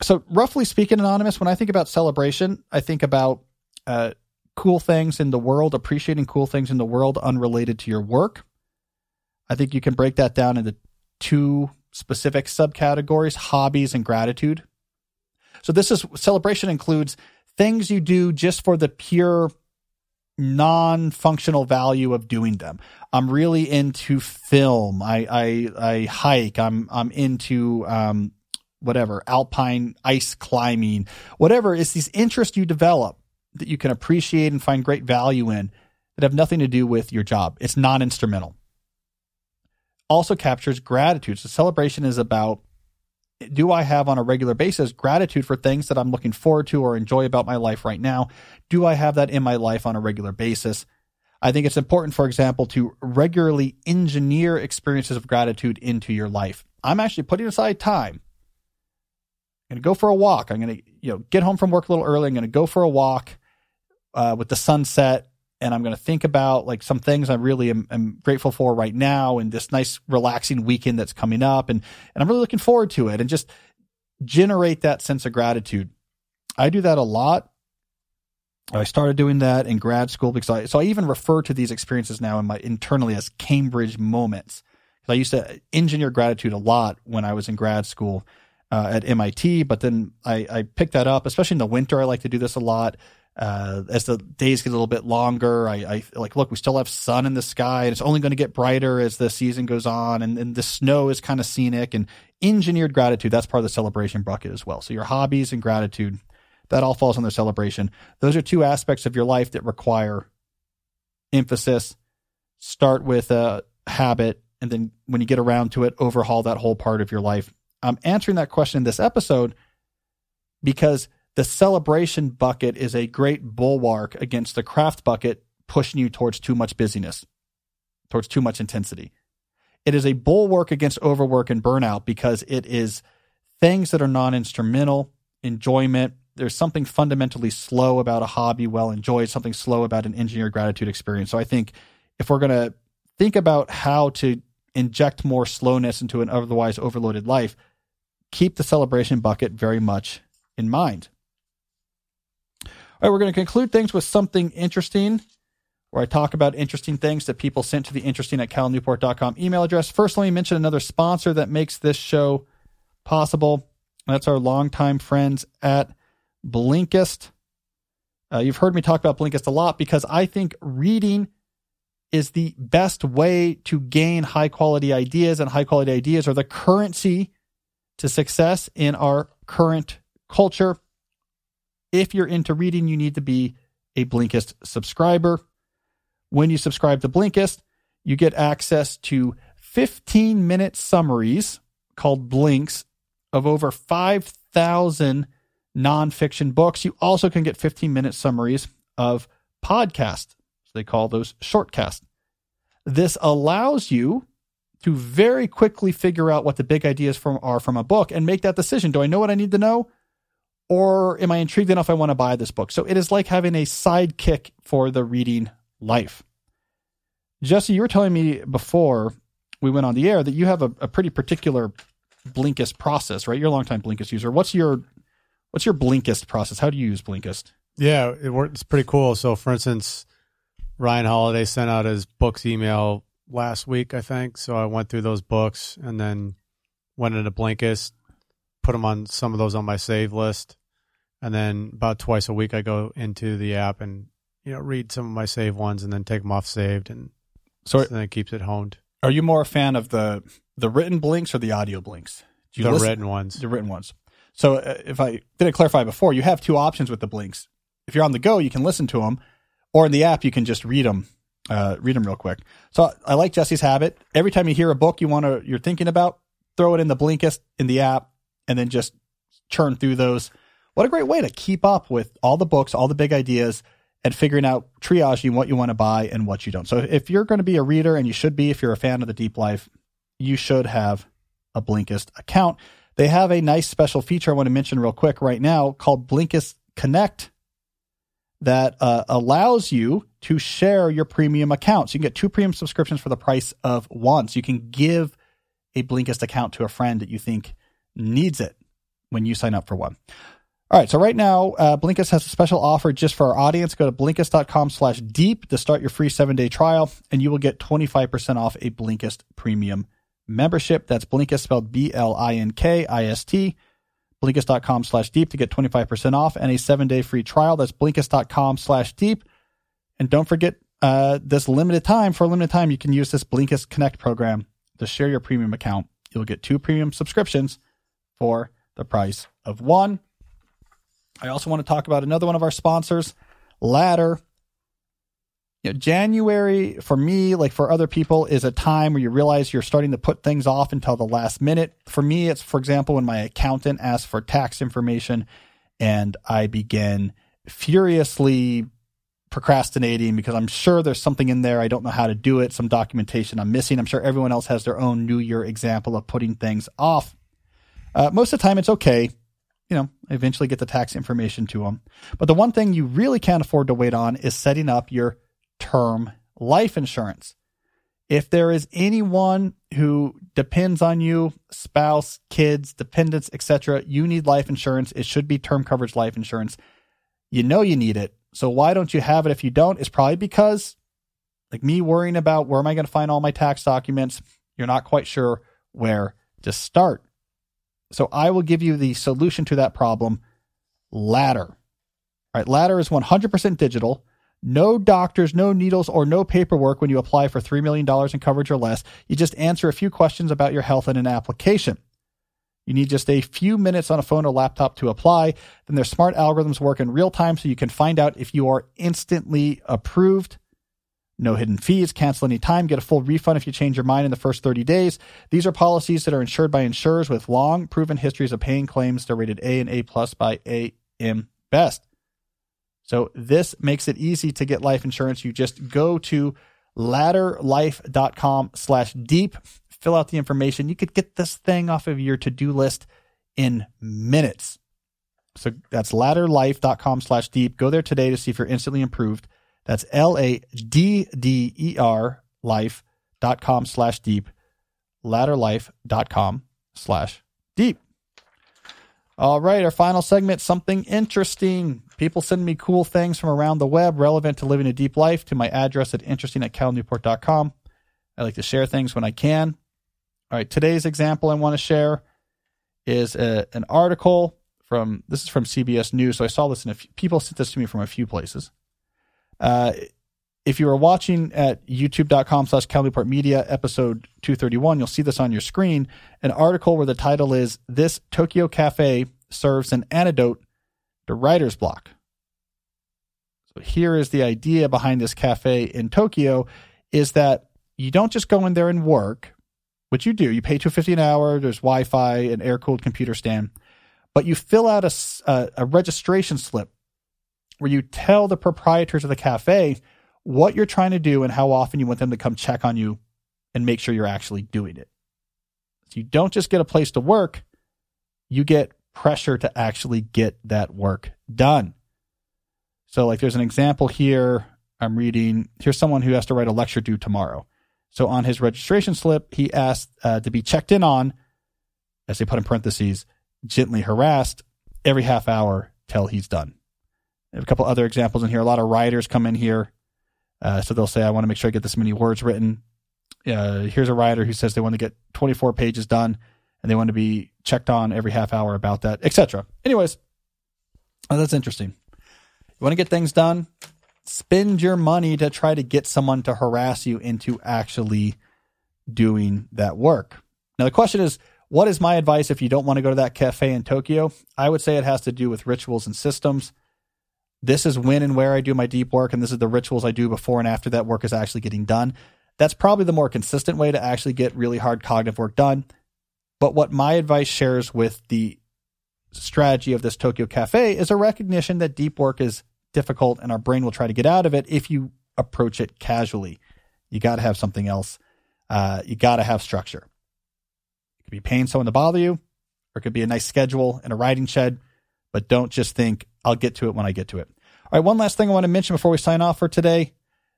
so roughly speaking, anonymous. When I think about celebration, I think about uh, cool things in the world, appreciating cool things in the world unrelated to your work. I think you can break that down into two specific subcategories: hobbies and gratitude. So this is celebration includes things you do just for the pure non-functional value of doing them. I'm really into film. I I, I hike. I'm I'm into um, whatever, alpine ice climbing, whatever. It's these interests you develop that you can appreciate and find great value in that have nothing to do with your job. It's non instrumental. Also captures gratitude. So celebration is about do I have on a regular basis gratitude for things that I'm looking forward to or enjoy about my life right now? Do I have that in my life on a regular basis? I think it's important, for example, to regularly engineer experiences of gratitude into your life. I'm actually putting aside time I'm going to go for a walk. I'm going to, you know, get home from work a little early. I'm going to go for a walk uh, with the sunset, and I'm going to think about like some things I really am, am, grateful for right now, and this nice relaxing weekend that's coming up, and and I'm really looking forward to it, and just generate that sense of gratitude. I do that a lot. I started doing that in grad school because I so I even refer to these experiences now in my internally as Cambridge moments. I used to engineer gratitude a lot when I was in grad school uh, at MIT, but then I, I picked that up, especially in the winter. I like to do this a lot. Uh, as the days get a little bit longer, I, I, like, look, we still have sun in the sky and it's only going to get brighter as the season goes on. And, and the snow is kind of scenic and engineered gratitude. That's part of the celebration bucket as well. So your hobbies and gratitude, that all falls on under celebration. Those are two aspects of your life that require emphasis. Start with a habit, and then when you get around to it, overhaul that whole part of your life. I'm answering that question in this episode because the celebration bucket is a great bulwark against the craft bucket pushing you towards too much busyness, towards too much intensity. It is a bulwark against overwork and burnout because it is things that are non instrumental, enjoyment. There's something fundamentally slow about a hobby well enjoyed, something slow about an engineer gratitude experience. So I think if we're going to think about how to inject more slowness into an otherwise overloaded life, keep the celebration bucket very much in mind. All right, we're going to conclude things with something interesting where I talk about interesting things that people sent to the interesting at calnewport.com email address. First, let me mention another sponsor that makes this show possible. That's our longtime friends at Blinkist. Uh, you've heard me talk about Blinkist a lot because I think reading is the best way to gain high quality ideas, and high quality ideas are the currency to success in our current culture. If you're into reading, you need to be a Blinkist subscriber. When you subscribe to Blinkist, you get access to 15 minute summaries called Blinks of over 5,000 nonfiction books. You also can get 15 minute summaries of podcasts. So they call those shortcasts. This allows you to very quickly figure out what the big ideas from are from a book and make that decision. Do I know what I need to know? Or am I intrigued enough I want to buy this book? So it is like having a sidekick for the reading life. Jesse, you were telling me before we went on the air that you have a, a pretty particular Blinkist process, right? You're a longtime Blinkist user. What's your what's your Blinkist process? How do you use Blinkist? Yeah, it works. It's pretty cool. So, for instance, Ryan Holiday sent out his books email last week, I think. So I went through those books and then went into Blinkist, put them on some of those on my save list, and then about twice a week I go into the app and you know read some of my save ones and then take them off saved, and so then it keeps it honed. Are you more a fan of the the written blinks or the audio blinks? Do you the listen? written ones. The written ones. So uh, if I didn't clarify before, you have two options with the blinks. If you're on the go, you can listen to them, or in the app, you can just read them. Uh, read them real quick. So I like Jesse's habit. Every time you hear a book you want to, you're thinking about, throw it in the Blinkist in the app, and then just churn through those. What a great way to keep up with all the books, all the big ideas, and figuring out triaging what you want to buy and what you don't. So if you're going to be a reader, and you should be if you're a fan of the deep life, you should have a Blinkist account. They have a nice special feature I want to mention real quick right now called Blinkist Connect that uh, allows you to share your premium accounts. You can get two premium subscriptions for the price of one. So you can give a Blinkist account to a friend that you think needs it when you sign up for one. All right, so right now, uh, Blinkist has a special offer just for our audience. Go to Blinkist.com slash deep to start your free seven-day trial, and you will get 25% off a Blinkist premium membership. That's Blinkist spelled B-L-I-N-K-I-S-T. Blinkist.com slash deep to get 25% off and a seven-day free trial. That's Blinkist.com slash deep. And don't forget, uh, this limited time, for a limited time, you can use this Blinkist Connect program to share your premium account. You'll get two premium subscriptions for the price of one. I also want to talk about another one of our sponsors, Ladder. You know, January for me, like for other people, is a time where you realize you're starting to put things off until the last minute. For me, it's for example when my accountant asks for tax information and I begin furiously procrastinating because I'm sure there's something in there I don't know how to do it, some documentation I'm missing. I'm sure everyone else has their own New Year example of putting things off. Uh, most of the time, it's okay you know, eventually get the tax information to them. But the one thing you really can't afford to wait on is setting up your term life insurance. If there is anyone who depends on you, spouse, kids, dependents, etc., you need life insurance. It should be term coverage life insurance. You know you need it. So why don't you have it if you don't? It's probably because like me worrying about where am I going to find all my tax documents, you're not quite sure where to start. So I will give you the solution to that problem Ladder. All right, Ladder is 100% digital. No doctors, no needles, or no paperwork when you apply for $3 million in coverage or less. You just answer a few questions about your health in an application. You need just a few minutes on a phone or laptop to apply. Then their smart algorithms work in real time so you can find out if you are instantly approved. No hidden fees, cancel any time, get a full refund if you change your mind in the first 30 days. These are policies that are insured by insurers with long proven histories of paying claims. They're rated A and A plus by AM Best. So this makes it easy to get life insurance. You just go to ladderlife.com slash deep, fill out the information. You could get this thing off of your to-do list in minutes. So that's ladderlife.com slash deep. Go there today to see if you're instantly improved. That's L A D D E R life.com slash deep. Ladderlife.com slash deep. All right, our final segment something interesting. People send me cool things from around the web relevant to living a deep life to my address at interesting at calnewport.com. I like to share things when I can. All right, today's example I want to share is a, an article from this is from CBS News. So I saw this in a few, people sent this to me from a few places. Uh, if you are watching at youtube.com slash Cal Newport Media, episode 231, you'll see this on your screen. An article where the title is This Tokyo Cafe Serves an Antidote to Writer's Block. So here is the idea behind this cafe in Tokyo is that you don't just go in there and work, which you do. You pay 250 an hour, there's Wi-Fi, an air-cooled computer stand, but you fill out a, a, a registration slip where you tell the proprietors of the cafe – what you're trying to do and how often you want them to come check on you and make sure you're actually doing it. So you don't just get a place to work, you get pressure to actually get that work done. So, like, there's an example here. I'm reading. Here's someone who has to write a lecture due tomorrow. So, on his registration slip, he asked uh, to be checked in on, as they put in parentheses, gently harassed every half hour till he's done. A couple other examples in here. A lot of writers come in here uh, so they'll say, I want to make sure I get this many words written. Uh, here's a writer who says they want to get 24 pages done and they want to be checked on every half hour about that, etc. Anyways, oh, that's interesting. You want to get things done? Spend your money to try to get someone to harass you into actually doing that work. Now, the question is, what is my advice if you don't want to go to that cafe in Tokyo? I would say it has to do with rituals and systems this is when and where I do my deep work, and this is the rituals I do before and after that work is actually getting done. That's probably the more consistent way to actually get really hard cognitive work done. But what my advice shares with the strategy of this Tokyo Cafe is a recognition that deep work is difficult and our brain will try to get out of it if you approach it casually. You got to have something else. Uh, you got to have structure. It could be paying someone to bother you, or it could be a nice schedule and a writing shed, but don't just think, I'll get to it when I get to it. All right, one last thing I want to mention before we sign off for today.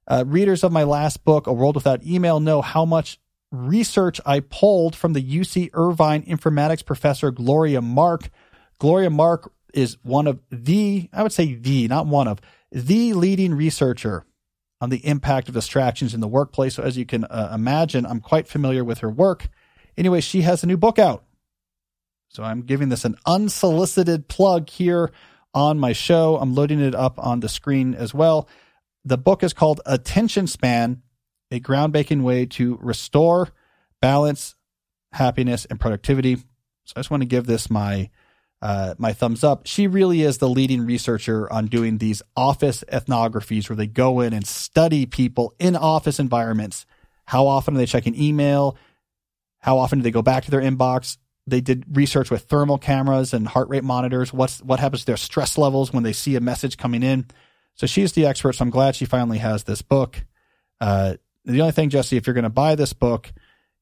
Uh, readers of my last book, A World Without Email, know how much research I pulled from the UC Irvine informatics professor Gloria Mark. Gloria Mark is one of the, I would say the, not one of, the leading researcher on the impact of distractions in the workplace. So, as you can uh, imagine, I'm quite familiar with her work. Anyway, she has a new book out. So, I'm giving this an unsolicited plug here on my show. I'm loading it up on the screen as well. The book is called Attention Span A Groundbreaking Way to Restore Balance, Happiness, and Productivity. So I just want to give this my. Uh, my thumbs up. She really is the leading researcher on doing these office ethnographies where they go in and study people in office environments. How often are they checking email? How often do they go back to their inbox? they did research with thermal cameras and heart rate monitors. What's what happens to their stress levels when they see a message coming in? So she's the expert. So I'm glad she finally has this book. Uh, the only thing, Jesse, if you're going to buy this book,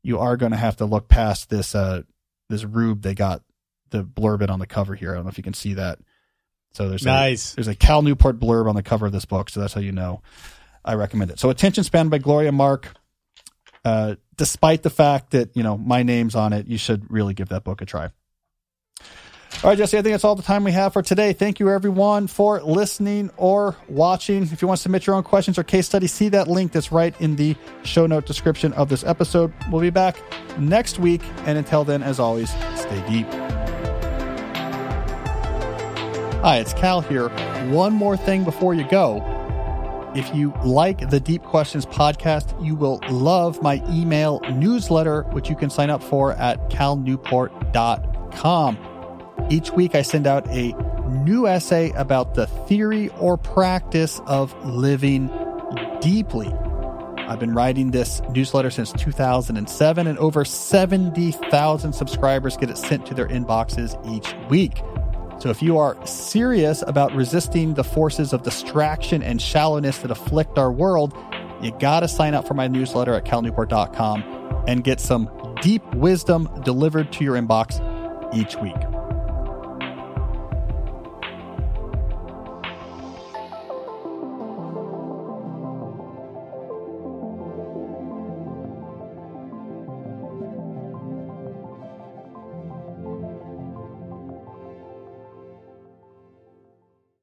you are going to have to look past this uh, this rube they got the blurb it on the cover here. I don't know if you can see that. So there's nice. A, there's a Cal Newport blurb on the cover of this book, so that's how you know I recommend it. So Attention Span by Gloria Mark. Uh, despite the fact that you know my name's on it, you should really give that book a try. All right, Jesse, I think that's all the time we have for today. Thank you, everyone, for listening or watching. If you want to submit your own questions or case studies, see that link that's right in the show note description of this episode. We'll be back next week. And until then, as always, stay deep. Hi, it's Cal here. One more thing before you go. If you like the Deep Questions podcast, you will love my email newsletter, which you can sign up for at calnewport.com calnewport.com. Each week, I send out a new essay about the theory or practice of living deeply. I've been writing this newsletter since 2007, and over 70,000 subscribers get it sent to their inboxes each week. So if you are serious about resisting the forces of distraction and shallowness that afflict our world, you got to sign up for my newsletter at calnewport.com and get some deep wisdom delivered to your inbox each week.